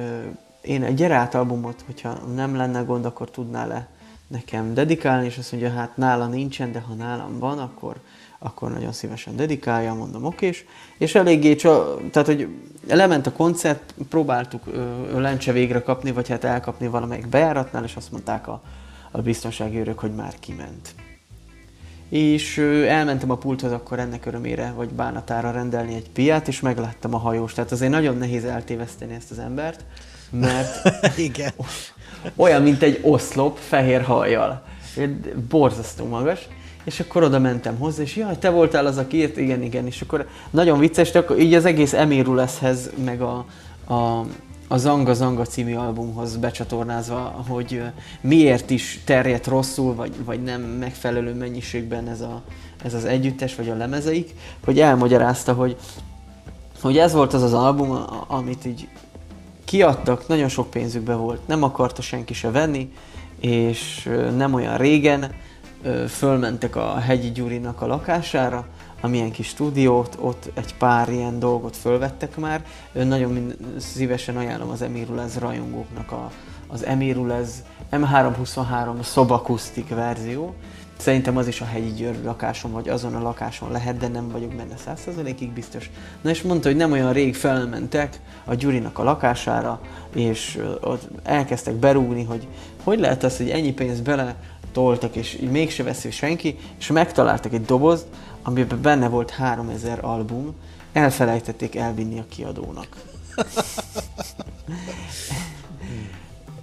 D: én egy gyere át albumot, hogyha nem lenne gond, akkor tudná le nekem dedikálni, és azt mondja, hát nála nincsen, de ha nálam van, akkor, akkor nagyon szívesen dedikálja, mondom, okés. És eléggé, csak, tehát hogy lement a koncert, próbáltuk ö, lencse végre kapni, vagy hát elkapni valamelyik bejáratnál, és azt mondták a, a biztonsági őrök, hogy már kiment. És elmentem a pulthoz akkor ennek örömére, vagy bánatára rendelni egy piát, és megláttam a hajós. Tehát azért nagyon nehéz eltéveszteni ezt az embert, mert
C: Igen.
D: olyan, mint egy oszlop fehér hajjal. Borzasztó magas. És akkor oda mentem hozzá, és jaj, te voltál az, aki írt? Igen, igen. És akkor nagyon vicces, de akkor így az egész Emiruleshez, meg a, a, a Zanga Zanga című albumhoz becsatornázva, hogy miért is terjedt rosszul, vagy, vagy nem megfelelő mennyiségben ez, a, ez az együttes, vagy a lemezeik, hogy elmagyarázta, hogy, hogy ez volt az az album, amit így kiadtak, nagyon sok pénzükbe volt, nem akarta senki se venni, és nem olyan régen fölmentek a Hegyi Gyurinak a lakására, amilyen kis stúdiót, ott egy pár ilyen dolgot fölvettek már. Nagyon szívesen ajánlom az Emirulez rajongóknak a, az Emirulez M323 szobakusztik verzió. Szerintem az is a hegyi Győr lakáson, vagy azon a lakáson lehet, de nem vagyok benne 100%-ig biztos. Na és mondta, hogy nem olyan rég felmentek a Gyurinak a lakására, és ott elkezdtek berúgni, hogy hogy lehet az, hogy ennyi pénzt bele toltak, és így mégse veszi senki, és megtaláltak egy dobozt, amiben benne volt 3000 album, elfelejtették elvinni a kiadónak.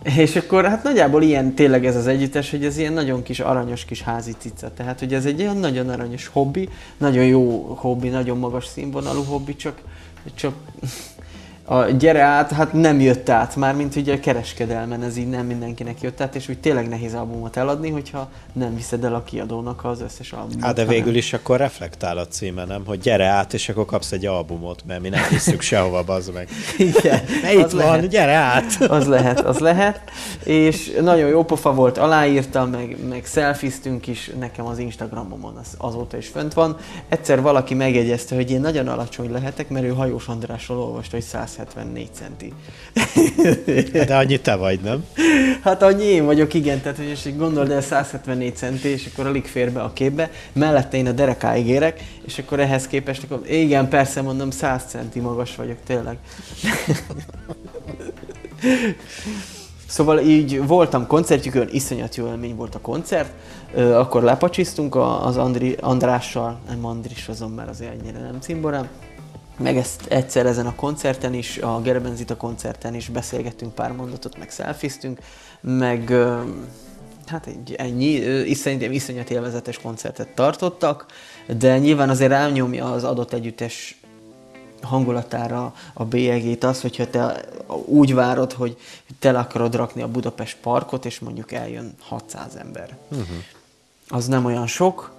D: És akkor hát nagyjából ilyen tényleg ez az együttes, hogy ez ilyen nagyon kis aranyos kis házi cica. Tehát, hogy ez egy olyan nagyon aranyos hobbi, nagyon jó hobbi, nagyon magas színvonalú hobbi, csak, csak a gyere át, hát nem jött át, már mint ugye a kereskedelmen, ez így nem mindenkinek jött át, és úgy tényleg nehéz albumot eladni, hogyha nem viszed el a kiadónak az összes albumot.
C: Hát de végül is akkor reflektál a címe, nem? Hogy gyere át, és akkor kapsz egy albumot, mert mi nem hiszük sehova, bazd meg.
D: Igen,
C: Ne itt van,
D: lehet.
C: gyere át!
D: Az lehet, az lehet. És nagyon jó pofa volt, aláírtam, meg, meg szelfiztünk is, nekem az Instagramomon az, azóta is fönt van. Egyszer valaki megjegyezte, hogy én nagyon alacsony lehetek, mert ő Hajós Andrásról olvasta, hogy 174 centi.
C: De annyit te vagy, nem?
D: Hát annyi én vagyok, igen, tehát hogy és gondold el 174 centi, és akkor alig fér be a képbe, mellette én a derekáig érek, és akkor ehhez képest, akkor igen, persze mondom, 100 centi magas vagyok, tényleg. Szóval így voltam koncertjükön, iszonyat jó élmény volt a koncert, Ö, akkor lepacsisztunk az Andri, Andrással, nem Andris, azon már azért ennyire nem cimborám, meg ezt egyszer ezen a koncerten is, a Gerebenzita koncerten is beszélgettünk pár mondatot, meg szelfiztünk, meg hát egy, ennyi, szerintem iszonyat élvezetes koncertet tartottak, de nyilván azért elnyomja az adott együttes hangulatára a bélyegét az, hogyha te úgy várod, hogy tele akarod rakni a Budapest parkot, és mondjuk eljön 600 ember. Uh-huh. Az nem olyan sok.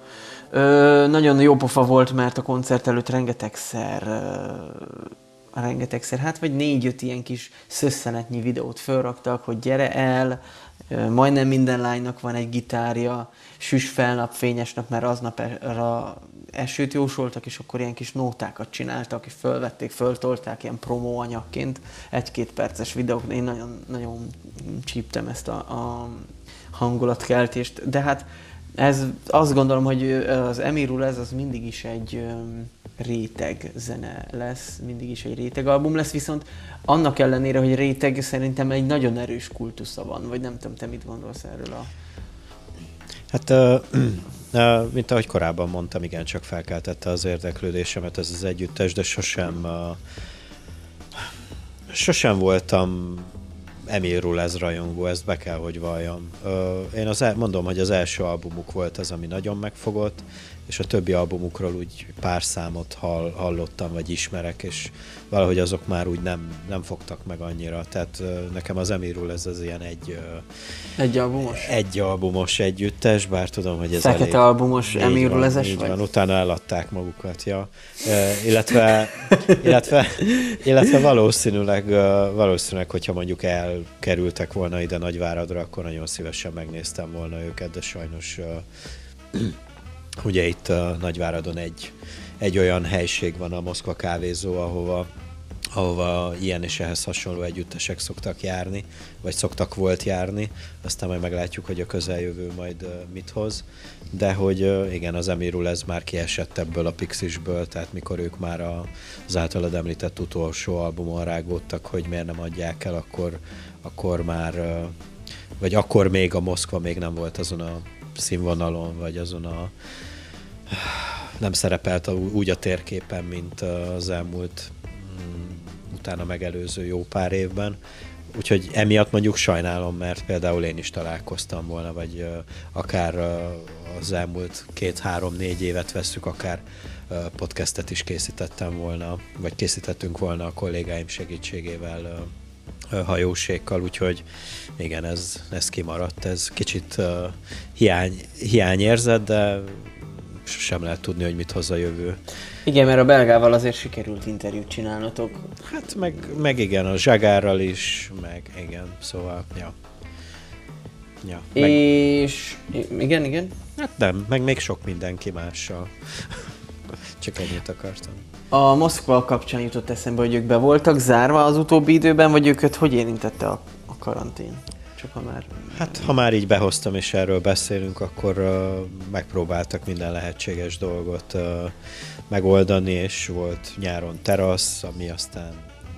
D: Ö, nagyon jó pofa volt, mert a koncert előtt rengetegszer, ö, rengetegszer, hát vagy négy-öt ilyen kis szösszenetnyi videót felraktak, hogy gyere el, ö, majdnem minden lánynak van egy gitárja, süs fel nap, fényes nap, mert aznapra esőt jósoltak, és akkor ilyen kis nótákat csináltak, és fölvették, föltolták ilyen promó anyagként, egy-két perces videók, én nagyon, nagyon csíptem ezt a, a hangulatkeltést, de hát ez azt gondolom, hogy az Emirul ez az mindig is egy réteg zene lesz, mindig is egy réteg album lesz, viszont annak ellenére, hogy réteg, szerintem egy nagyon erős kultusza van, vagy nem tudom, te mit gondolsz erről a...
C: Hát, ö, mint ahogy korábban mondtam, igen, csak felkeltette az érdeklődésemet ez az együttes, de sosem, ö, sosem voltam Emil Rulez rajongó, ezt be kell, hogy valljam. Én az, el- mondom, hogy az első albumuk volt az, ami nagyon megfogott, és a többi albumukról úgy pár számot hall, hallottam, vagy ismerek, és valahogy azok már úgy nem, nem fogtak meg annyira. Tehát nekem az Emirul ez az ilyen egy,
D: Egy albumos?
C: egy albumos együttes, bár tudom, hogy ez
D: Fekete
C: elég...
D: albumos
C: Így
D: Emil
C: van,
D: Rulezes
C: így
D: vagy?
C: van, utána eladták magukat, ja. E, illetve, illetve, illetve valószínűleg, valószínűleg, hogyha mondjuk elkerültek volna ide Nagyváradra, akkor nagyon szívesen megnéztem volna őket, de sajnos ugye itt a Nagyváradon egy, egy olyan helység van, a Moszkva kávézó, ahova ahova ilyen és ehhez hasonló együttesek szoktak járni, vagy szoktak volt járni, aztán majd meglátjuk, hogy a közeljövő majd mit hoz, de hogy igen, az Emirul ez már kiesett ebből a Pixisből, tehát mikor ők már az általad említett utolsó albumon rágódtak, hogy miért nem adják el, akkor, akkor már, vagy akkor még a Moszkva még nem volt azon a színvonalon, vagy azon a nem szerepelt úgy a térképen, mint az elmúlt utána megelőző jó pár évben. Úgyhogy emiatt mondjuk sajnálom, mert például én is találkoztam volna, vagy akár az elmúlt két-három-négy évet vesszük, akár podcastet is készítettem volna, vagy készítettünk volna a kollégáim segítségével hajósékkal, úgyhogy igen, ez, ez kimaradt, ez kicsit uh, hiány, hiányérzet, de sem lehet tudni, hogy mit hoz a jövő.
D: Igen, mert a belgával azért sikerült interjút csinálnotok.
C: Hát meg, meg igen, a Zsagárral is, meg igen, szóval, ja.
D: ja meg... És igen, igen?
C: Hát nem, meg még sok mindenki mással. Csak ennyit akartam.
D: A Moszkva kapcsán jutott eszembe, hogy ők be voltak zárva az utóbbi időben, vagy őket hogy érintette a, a karantén? Csak ha már...
C: Hát, ha már így behoztam és erről beszélünk, akkor uh, megpróbáltak minden lehetséges dolgot uh, megoldani, és volt nyáron terasz, ami aztán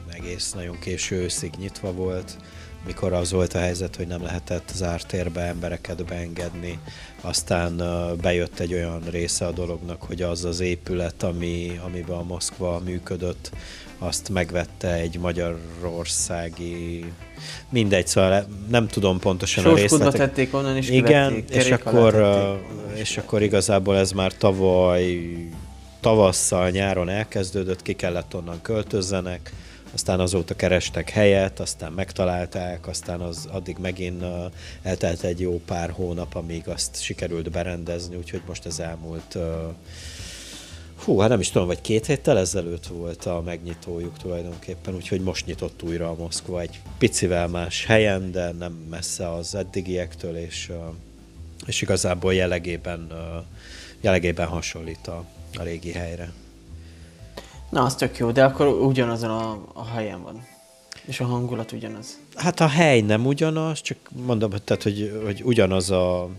C: egész nagyon késő őszig nyitva volt, mikor az volt a helyzet, hogy nem lehetett zárt térbe embereket beengedni. Aztán uh, bejött egy olyan része a dolognak, hogy az az épület, ami, amiben a Moszkva működött, azt megvette egy magyarországi, mindegy, szóval nem tudom pontosan a részletek.
D: tették onnan, és
C: Igen, és akkor, tették. és akkor igazából ez már tavaly tavasszal, nyáron elkezdődött, ki kellett onnan költözzenek, aztán azóta kerestek helyet, aztán megtalálták, aztán az addig megint eltelt egy jó pár hónap, amíg azt sikerült berendezni, úgyhogy most ez elmúlt Hú, hát nem is tudom, vagy két héttel ezelőtt volt a megnyitójuk tulajdonképpen, úgyhogy most nyitott újra a Moszkva egy picivel más helyen, de nem messze az eddigiektől, és, és igazából jellegében, jellegében hasonlít a, a régi helyre.
D: Na, az tök jó, de akkor ugyanazon a, a helyen van. És a hangulat ugyanaz.
C: Hát a hely nem ugyanaz, csak mondom, tehát, hogy, hogy ugyanaz a,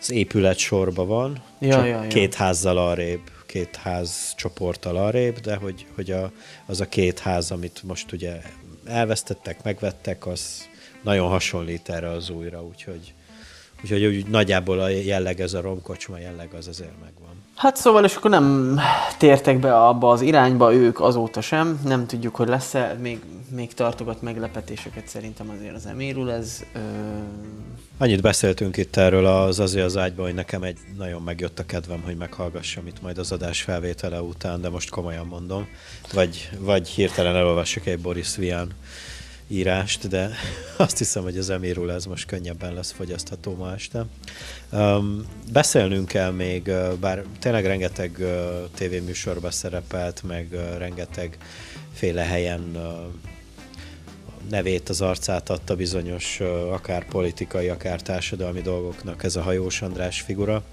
C: az épület sorba van,
D: ja,
C: csak
D: ja, ja.
C: két házzal arrébb két ház csoporttal arrébb, de hogy, hogy a, az a két ház, amit most ugye elvesztettek, megvettek, az nagyon hasonlít erre az újra, úgyhogy, úgyhogy úgy nagyjából a jelleg, ez a romkocsma jelleg az azért megvan.
D: Hát szóval, és akkor nem tértek be abba az irányba ők azóta sem, nem tudjuk, hogy lesz-e, még, még tartogat meglepetéseket szerintem azért az emérul, ez... Ö...
C: Annyit beszéltünk itt erről az azért az ágyban, hogy nekem egy nagyon megjött a kedvem, hogy meghallgassam itt majd az adás felvétele után, de most komolyan mondom, vagy, vagy hirtelen elolvassuk egy Boris Vian írást, de azt hiszem, hogy az Emirul ez most könnyebben lesz fogyasztható ma este. Um, beszélnünk kell még, bár tényleg rengeteg uh, tévéműsorban szerepelt, meg uh, rengeteg féle helyen uh, nevét, az arcát adta bizonyos uh, akár politikai, akár társadalmi dolgoknak ez a hajós András figura,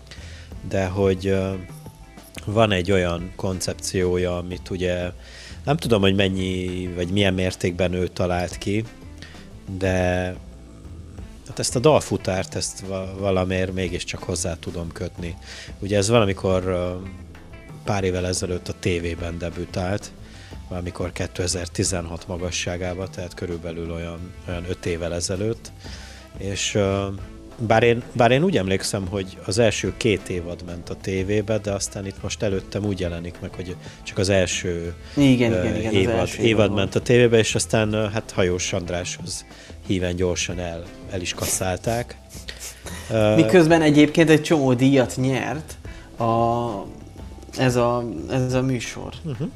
C: de hogy uh, van egy olyan koncepciója, amit ugye nem tudom, hogy mennyi, vagy milyen mértékben ő talált ki, de hát ezt a dalfutárt, ezt valamiért mégiscsak hozzá tudom kötni. Ugye ez valamikor pár évvel ezelőtt a tévében debütált, valamikor 2016 magasságában, tehát körülbelül olyan, olyan öt évvel ezelőtt, és bár én, bár én úgy emlékszem, hogy az első két évad ment a tévébe, de aztán itt most előttem úgy jelenik meg, hogy csak az első,
D: igen, uh, igen, igen,
C: évad,
D: az első
C: évad ment a tévébe, és aztán hát Hajós Andráshoz híven gyorsan el, el is kasszálták.
D: Miközben egyébként egy csomó díjat nyert a, ez, a, ez a műsor. Uh-huh.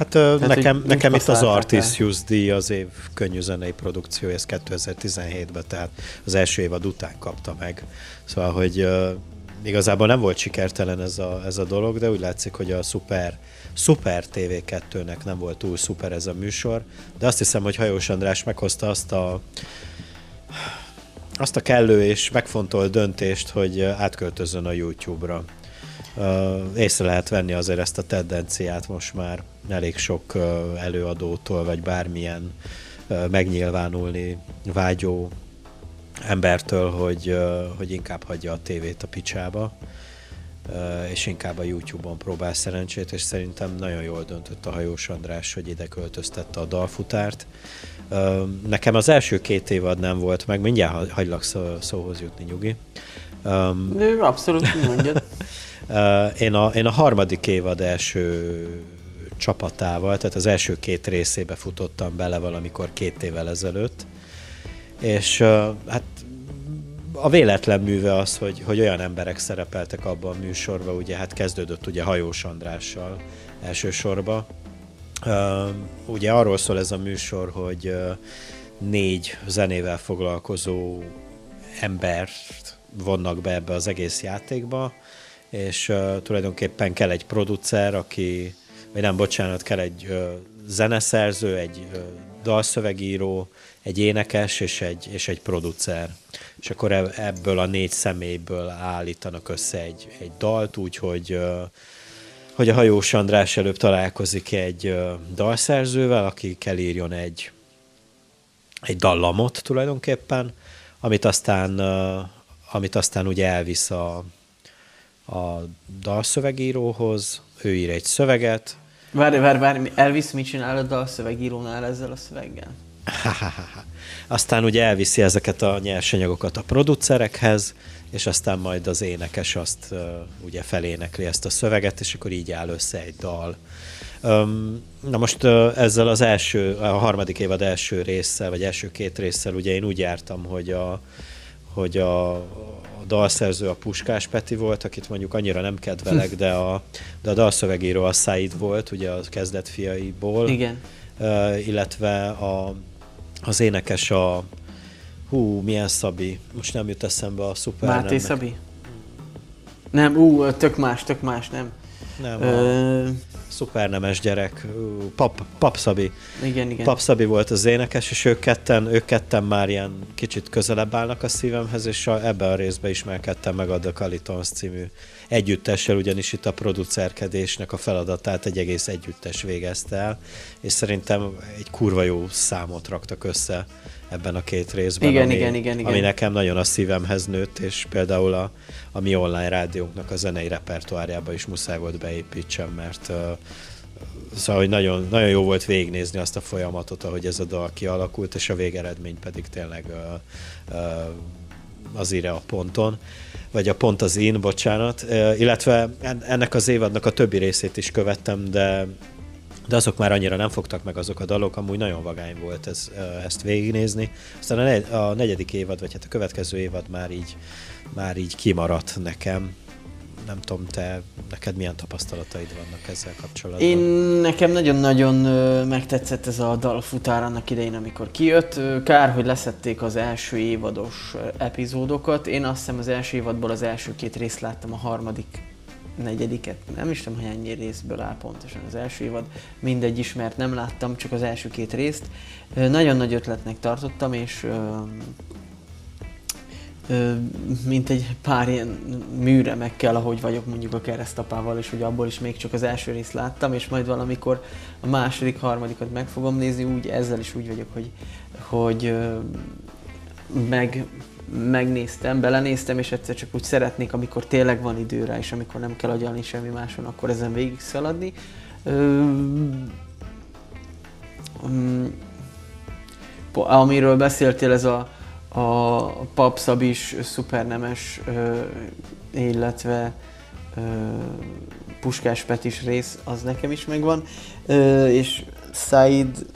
C: Hát Tehát, nekem, nekem itt az Artisius díj az év könnyűzenei produkciója, ez 2017-ben, tehát az első évad után kapta meg. Szóval, hogy uh, igazából nem volt sikertelen ez a, ez a dolog, de úgy látszik, hogy a Super, Super TV2-nek nem volt túl szuper ez a műsor, de azt hiszem, hogy Hajós András meghozta azt a azt a kellő és megfontolt döntést, hogy átköltözön a YouTube-ra észre lehet venni azért ezt a tendenciát most már elég sok előadótól, vagy bármilyen megnyilvánulni vágyó embertől, hogy, hogy inkább hagyja a tévét a picsába, és inkább a YouTube-on próbál szerencsét, és szerintem nagyon jól döntött a hajós András, hogy ide költöztette a dalfutárt. Nekem az első két évad nem volt meg, mindjárt hagylak szó, szóhoz jutni, nyugi.
D: Ő abszolút mondjad.
C: én, a, én a harmadik évad első csapatával, tehát az első két részébe futottam bele valamikor két évvel ezelőtt, és hát a véletlen műve az, hogy, hogy olyan emberek szerepeltek abban a műsorban, ugye hát kezdődött ugye Hajós Andrással elsősorban. Ugye arról szól ez a műsor, hogy négy zenével foglalkozó embert vonnak be ebbe az egész játékba, és uh, tulajdonképpen kell egy producer, aki, vagy nem, bocsánat, kell egy uh, zeneszerző, egy uh, dalszövegíró, egy énekes és egy, és egy producer. És akkor ebből a négy személyből állítanak össze egy, egy dalt, úgyhogy hogy a hajós András előbb találkozik egy dalszerzővel, aki kell írjon egy, egy dallamot tulajdonképpen, amit aztán, amit aztán ugye elvisz a, a dalszövegíróhoz, ő ír egy szöveget.
D: Várj, várj, várj, Elvis mit csinál a dalszövegírónál ezzel a szöveggel?
C: Aztán ugye elviszi ezeket a nyersanyagokat a producerekhez, és aztán majd az énekes azt uh, ugye felénekli ezt a szöveget, és akkor így áll össze egy dal. Um, na most uh, ezzel az első, a harmadik évad első résszel, vagy első két résszel ugye én úgy jártam, hogy a, hogy a, a dalszerző a Puskás Peti volt, akit mondjuk annyira nem kedvelek, de a, de a dalszövegíró a Said volt, ugye a kezdetfiaiból.
D: Igen.
C: Uh, illetve a, az énekes a... Hú, milyen Szabi? Most nem jut eszembe a szuper...
D: Máté Szabi? Nem, ú, tök más, tök más, nem.
C: Nem, Ö... a szupernemes gyerek, Pap, Pap Szabi.
D: Igen, igen.
C: Pap Szabi volt az énekes, és ők ketten, ők ketten már ilyen kicsit közelebb állnak a szívemhez, és a, ebbe a részbe ismerkedtem meg a The Calitons című együttessel, ugyanis itt a producerkedésnek a feladatát egy egész együttes végezte el, és szerintem egy kurva jó számot raktak össze ebben a két részben,
D: igen,
C: ami,
D: igen, igen, igen.
C: ami nekem nagyon a szívemhez nőtt, és például a, a mi online rádiónknak a zenei repertoárjába is muszáj volt beépítsem, mert uh, Szóval, hogy nagyon, nagyon jó volt végignézni azt a folyamatot, ahogy ez a dal kialakult, és a végeredmény pedig tényleg az ire a ponton vagy a pont az én, bocsánat, illetve ennek az évadnak a többi részét is követtem, de de azok már annyira nem fogtak meg azok a dalok, amúgy nagyon vagány volt ez, ezt végignézni. Aztán a negyedik évad, vagy hát a következő évad már így, már így kimaradt nekem, nem tudom, te, neked milyen tapasztalataid vannak ezzel kapcsolatban?
D: Én nekem nagyon-nagyon megtetszett ez a dalfutár annak idején, amikor kijött. Kár, hogy leszették az első évados epizódokat. Én azt hiszem az első évadból az első két részt láttam, a harmadik negyediket, nem is tudom, hogy ennyi részből áll pontosan az első évad, mindegy is, mert nem láttam, csak az első két részt. Nagyon nagy ötletnek tartottam, és mint egy pár ilyen műre meg kell, ahogy vagyok mondjuk a keresztapával, és hogy abból is még csak az első részt láttam, és majd valamikor a második, harmadikat meg fogom nézni, úgy ezzel is úgy vagyok, hogy, hogy meg, megnéztem, belenéztem, és egyszer csak úgy szeretnék, amikor tényleg van idő rá, és amikor nem kell agyalni semmi máson, akkor ezen végig szaladni. Ö, um, amiről beszéltél, ez a a papszabis szupernemes, illetve Puskás Petis rész, az nekem is megvan, és Said,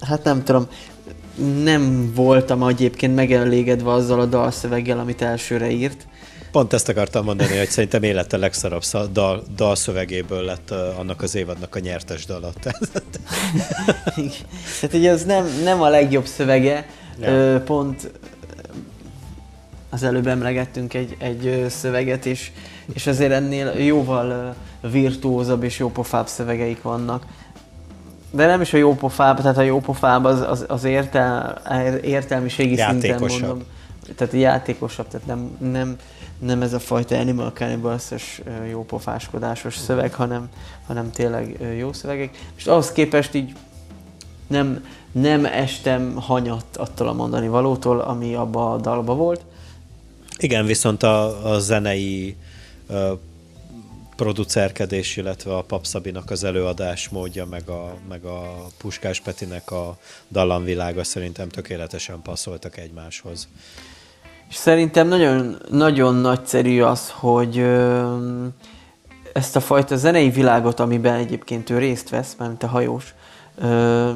D: hát nem tudom, nem voltam egyébként megelégedve azzal a dalszöveggel, amit elsőre írt.
C: Pont ezt akartam mondani, hogy szerintem élete legszarabb dal, dalszövegéből lett annak az évadnak a nyertes dala.
D: Tehát ugye az nem, nem a legjobb szövege, ja. pont az előbb emlegettünk egy, egy szöveget, és, és azért ennél jóval virtuózabb és jópofább szövegeik vannak. De nem is a jópofább, tehát a jópofább az, az, az értel, értelmiségi szinten mondom. tehát játékosabb, tehát nem, nem, nem ez a fajta Animal Cannibals-es jó pofáskodásos szöveg, hanem, hanem tényleg jó szövegek. És ahhoz képest így nem, nem estem hanyat attól a mondani valótól, ami abba a dalba volt.
C: Igen, viszont a, a zenei producerkedés, illetve a Papszabinak az előadás módja, meg a, meg a Puskás Petinek a dallamvilága szerintem tökéletesen passzoltak egymáshoz.
D: És szerintem nagyon, nagyon nagyszerű az, hogy ö, ezt a fajta zenei világot, amiben egyébként ő részt vesz, mert a hajós, ö,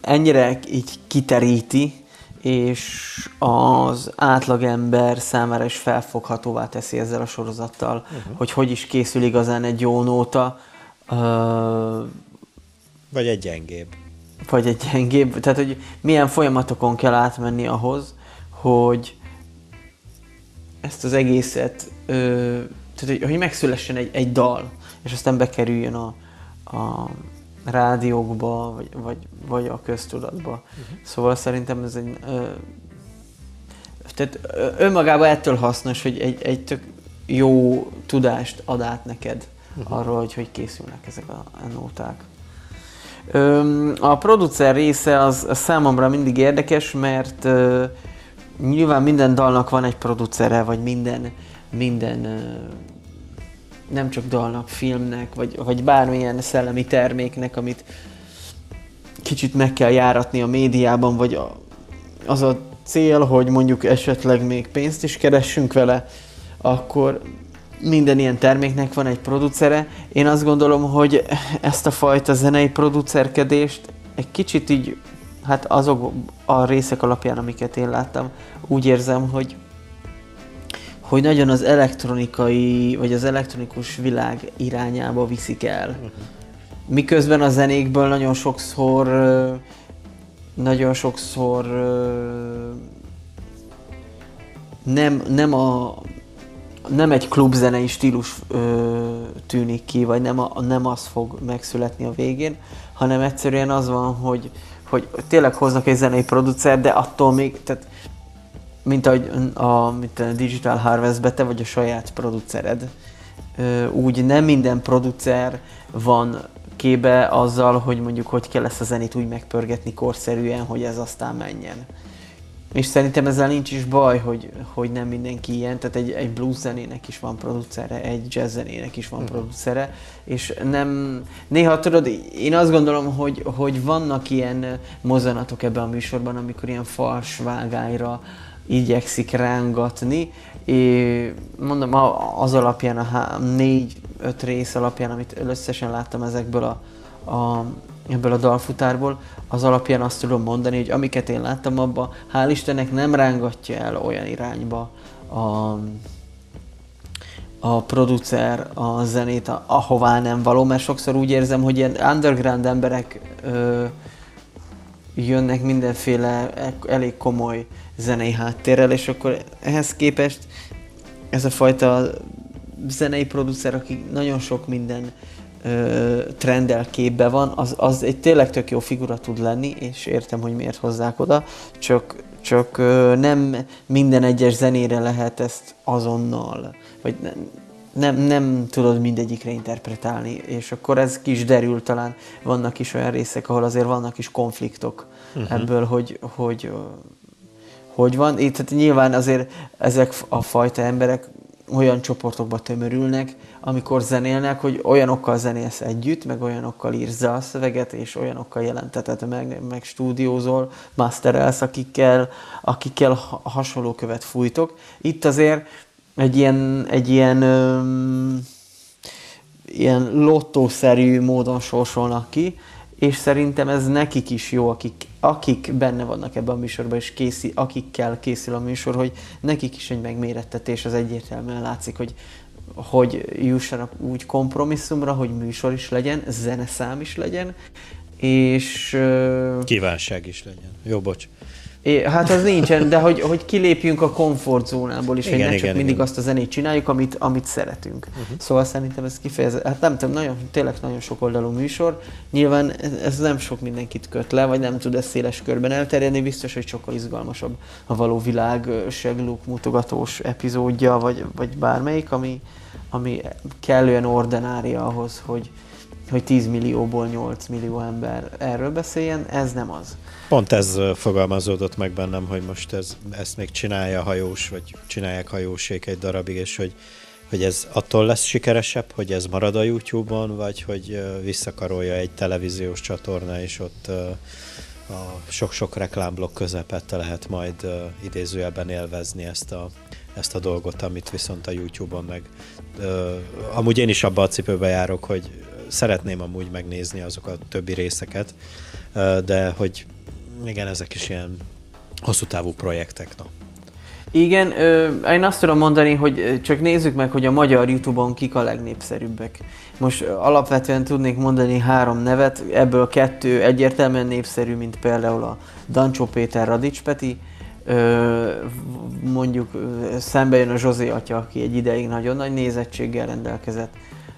D: ennyire így kiteríti, és az átlagember számára is felfoghatóvá teszi ezzel a sorozattal, uh-huh. hogy hogy is készül igazán egy jó nóta. Uh,
C: vagy egy gyengébb.
D: Vagy egy gyengébb. Tehát, hogy milyen folyamatokon kell átmenni ahhoz, hogy ezt az egészet, uh, tehát, hogy, hogy megszülessen egy, egy dal, és aztán bekerüljön a, a rádiókba, vagy, vagy, vagy a köztudatba. Uh-huh. Szóval szerintem ez egy... Ö, tehát önmagában ettől hasznos, hogy egy, egy tök jó tudást ad át neked uh-huh. arról, hogy hogy készülnek ezek a, a nóták. Ö, a producer része az, az számomra mindig érdekes, mert ö, nyilván minden dalnak van egy producere, vagy minden, minden ö, nem csak dalnak, filmnek, vagy, vagy bármilyen szellemi terméknek, amit kicsit meg kell járatni a médiában, vagy a, az a cél, hogy mondjuk esetleg még pénzt is keressünk vele, akkor minden ilyen terméknek van egy producere. Én azt gondolom, hogy ezt a fajta zenei producerkedést egy kicsit így, hát azok a részek alapján, amiket én láttam, úgy érzem, hogy hogy nagyon az elektronikai, vagy az elektronikus világ irányába viszik el. Uh-huh. Miközben a zenékből nagyon sokszor nagyon sokszor nem, nem, a, nem egy klubzenei stílus ö, tűnik ki, vagy nem, a, nem az fog megszületni a végén, hanem egyszerűen az van, hogy, hogy tényleg hoznak egy zenei producer, de attól még, tehát mint ahogy a, mint a Digital Harvest te vagy a saját producered, úgy nem minden producer van kébe azzal, hogy mondjuk hogy kell ezt a zenét úgy megpörgetni korszerűen, hogy ez aztán menjen. És szerintem ezzel nincs is baj, hogy, hogy nem mindenki ilyen, tehát egy, egy blues zenének is van producere, egy jazz zenének is van uh-huh. producere, és nem, néha tudod, én azt gondolom, hogy, hogy vannak ilyen mozanatok ebben a műsorban, amikor ilyen fals vágályra igyekszik rángatni, és mondom, az alapján, a négy-öt rész alapján, amit összesen láttam ezekből a, a ebből a dalfutárból, az alapján azt tudom mondani, hogy amiket én láttam abban, hál' Istennek nem rángatja el olyan irányba a, a producer a zenét, ahová nem való, mert sokszor úgy érzem, hogy ilyen underground emberek ö, jönnek mindenféle e, elég komoly zenei háttérrel, és akkor ehhez képest ez a fajta zenei producer, aki nagyon sok minden ö, trendel képbe van, az, az egy tényleg tök jó figura tud lenni, és értem, hogy miért hozzák oda, csak, csak ö, nem minden egyes zenére lehet ezt azonnal, vagy nem, nem, nem tudod mindegyikre interpretálni, és akkor ez kis derül talán, vannak is olyan részek, ahol azért vannak is konfliktok uh-huh. ebből, hogy, hogy hogy van. Itt tehát nyilván azért ezek a fajta emberek olyan csoportokba tömörülnek, amikor zenélnek, hogy olyanokkal zenélsz együtt, meg olyanokkal írsz a szöveget, és olyanokkal jelenteted meg, meg stúdiózol, masterelsz, akikkel, akikkel hasonló követ fújtok. Itt azért egy ilyen, egy ilyen, öm, ilyen lottószerű módon sorsolnak ki, és szerintem ez nekik is jó, akik, akik benne vannak ebben a műsorban, és készí, akikkel készül a műsor, hogy nekik is egy megmérettetés, az egyértelműen látszik, hogy hogy jussanak úgy kompromisszumra, hogy műsor is legyen, zeneszám is legyen, és...
C: Kívánság is legyen. Jó, bocs.
D: É, hát az nincsen, de hogy, hogy kilépjünk a komfortzónából is,
C: Igen,
D: hogy ne
C: igen,
D: csak mindig
C: igen.
D: azt a zenét csináljuk, amit, amit szeretünk. Uh-huh. Szóval szerintem ez kifejezett, hát nem tudom, nagyon, tényleg nagyon sok oldalú műsor. Nyilván ez, ez nem sok mindenkit köt le, vagy nem tud ez széles körben elterjedni, biztos, hogy sokkal izgalmasabb a való világ ö, segluk mutogatós epizódja, vagy, vagy bármelyik, ami, ami kellően ordinária ahhoz, hogy, hogy 10 millióból 8 millió ember erről beszéljen, ez nem az.
C: Pont ez fogalmazódott meg bennem, hogy most ez, ezt még csinálja hajós, vagy csinálják hajósék egy darabig, és hogy, hogy ez attól lesz sikeresebb, hogy ez marad a YouTube-on, vagy hogy visszakarolja egy televíziós csatorna, és ott a sok-sok reklámblokk közepette lehet majd ö, idézőjelben élvezni ezt a, ezt a dolgot, amit viszont a YouTube-on meg... Amúgy én is abba a cipőbe járok, hogy szeretném amúgy megnézni azok a többi részeket, de hogy igen, ezek is ilyen hosszú távú projektek. No.
D: Igen, ö, én azt tudom mondani, hogy csak nézzük meg, hogy a magyar Youtube-on kik a legnépszerűbbek. Most alapvetően tudnék mondani három nevet, ebből kettő egyértelműen népszerű, mint például a Dancsó Péter Radics Peti, ö, mondjuk szembe jön a Zsozé atya, aki egy ideig nagyon nagy nézettséggel rendelkezett.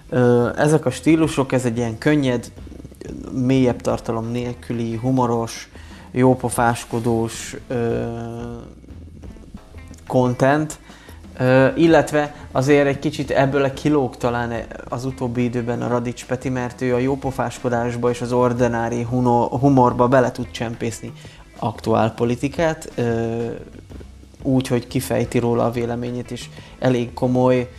D: Ö, ezek a stílusok, ez egy ilyen könnyed, mélyebb tartalom nélküli, humoros, jópofáskodós, ö, content, Ö, illetve azért egy kicsit ebből a kilóg talán az utóbbi időben a Radics Peti, mert ő a jópofáskodásba és az ordinári humorba bele tud csempészni aktuál politikát, úgy, hogy kifejti róla a véleményét, és elég komoly,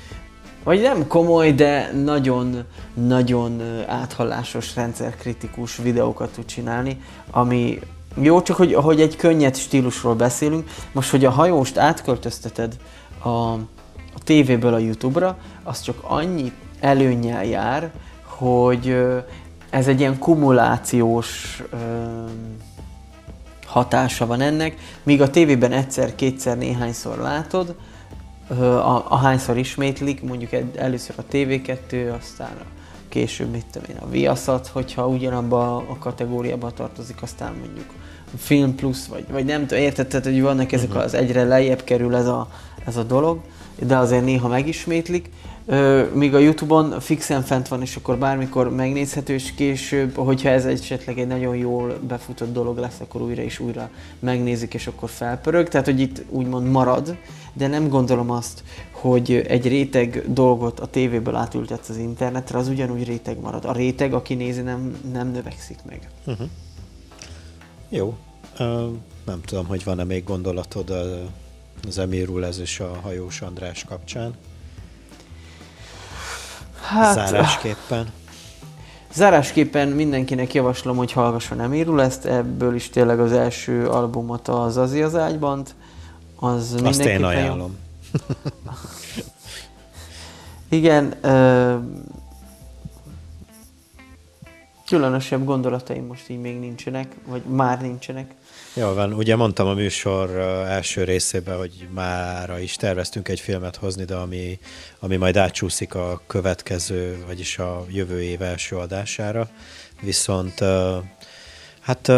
D: vagy nem komoly, de nagyon-nagyon áthallásos, rendszerkritikus videókat tud csinálni, ami jó, csak hogy, hogy egy könnyed stílusról beszélünk. Most, hogy a hajóst átköltözteted a, a tévéből a YouTube-ra, az csak annyi előnyel jár, hogy ez egy ilyen kumulációs ö, hatása van ennek, míg a tévében egyszer, kétszer, néhányszor látod, ö, a, ahányszor ismétlik, mondjuk egy, először a TV2, aztán a később, mit tudom én, a Viaszat, hogyha ugyanabba a kategóriába tartozik, aztán mondjuk Film Plus, vagy, vagy nem tudom, érted, tehát, hogy vannak ezek
C: Mhm.
D: az egyre lejjebb kerül ez a, ez a dolog, de azért néha megismétlik, Ö, míg a Youtube-on fixen fent van, és akkor bármikor megnézhető, és később, hogyha ez esetleg egy nagyon jól befutott dolog lesz, akkor újra és újra megnézik, és akkor felpörög. Tehát, hogy itt úgymond marad, de nem gondolom azt, hogy egy réteg dolgot a tévéből átültetsz az internetre, az ugyanúgy réteg marad. A réteg, aki nézi, nem, nem növekszik meg.
C: Uh-huh. Jó. Uh, nem tudom, hogy van-e még gondolatod az Emirul ez és a hajós András kapcsán.
D: Hát,
C: Zárásképpen.
D: Zárásképpen mindenkinek javaslom, hogy hallgasson Emirul ezt, ebből is tényleg az első albumot az Azi az ágybant. Az
C: Azt én
D: mindenképpen jó.
C: ajánlom.
D: Igen, ö, különösebb gondolataim most így még nincsenek, vagy már nincsenek.
C: Jó van, ugye mondtam a műsor első részében, hogy mára is terveztünk egy filmet hozni, de ami, ami majd átcsúszik a következő, vagyis a jövő év első adására. Viszont hát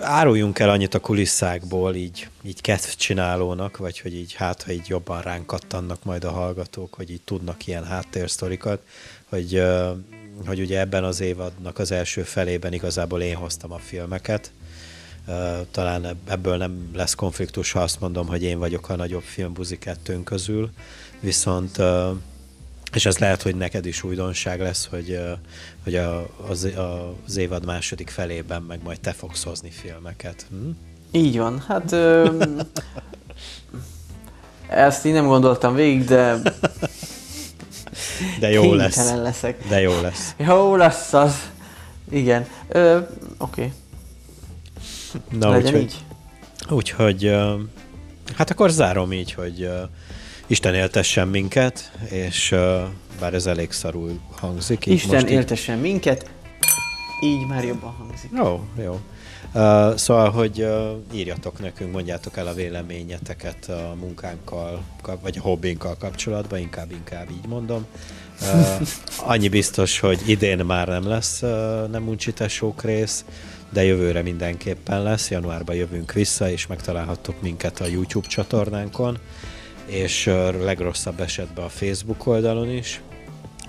C: áruljunk el annyit a kulisszákból így, így kedvcsinálónak, vagy hogy így hát, ha így jobban ránk kattannak majd a hallgatók, hogy így tudnak ilyen háttérsztorikat, hogy, hogy ugye ebben az évadnak az első felében igazából én hoztam a filmeket, talán ebb- ebből nem lesz konfliktus, ha azt mondom, hogy én vagyok a nagyobb filmbuzi kettőnk közül, viszont és ez lehet, hogy neked is újdonság lesz, hogy, hogy a, az, az évad második felében meg majd te fogsz hozni filmeket. Hm?
D: Így van, hát ö, ezt így nem gondoltam végig, de
C: De jó lesz.
D: leszek.
C: De jó lesz.
D: Jó lesz az. Igen. Ö, Oké,
C: Na,
D: legyen
C: úgyhogy,
D: így.
C: úgyhogy hát akkor zárom így, hogy Isten éltessen minket, és bár ez elég szarul hangzik. így
D: Isten
C: most így-
D: éltessen minket, így már jobban hangzik.
C: Jó, jó. Uh, szóval, hogy uh, írjatok nekünk, mondjátok el a véleményeteket a munkánkkal, vagy a hobbinkkal kapcsolatban, inkább, inkább így mondom. Uh, annyi biztos, hogy idén már nem lesz uh, nem uncsitesók rész, de jövőre mindenképpen lesz. Januárban jövünk vissza, és megtalálhattok minket a YouTube csatornánkon, és uh, legrosszabb esetben a Facebook oldalon is.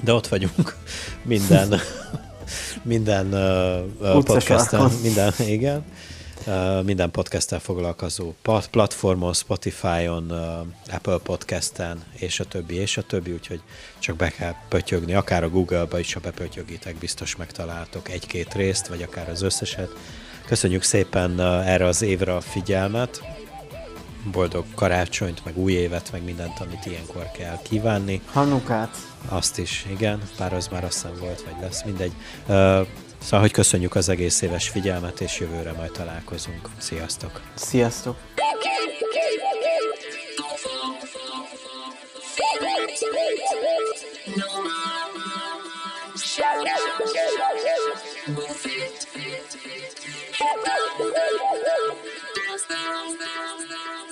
C: De ott vagyunk minden minden uh, podcasten, minden, igen, uh, minden podcasttel foglalkozó platformon, Spotify-on, uh, Apple podcasten, és a többi, és a többi, úgyhogy csak be kell pötyögni, akár a Google-ba is, ha bepötyögitek, biztos megtaláltok egy-két részt, vagy akár az összeset. Köszönjük szépen erre az évre a figyelmet, boldog karácsonyt, meg új évet, meg mindent, amit ilyenkor kell kívánni.
D: Hanukát.
C: Azt is, igen, pár az már azt volt, vagy lesz, mindegy. Szóval, hogy köszönjük az egész éves figyelmet, és jövőre majd találkozunk. Sziasztok!
D: Sziasztok!
E: Dance, dance, dance, dance.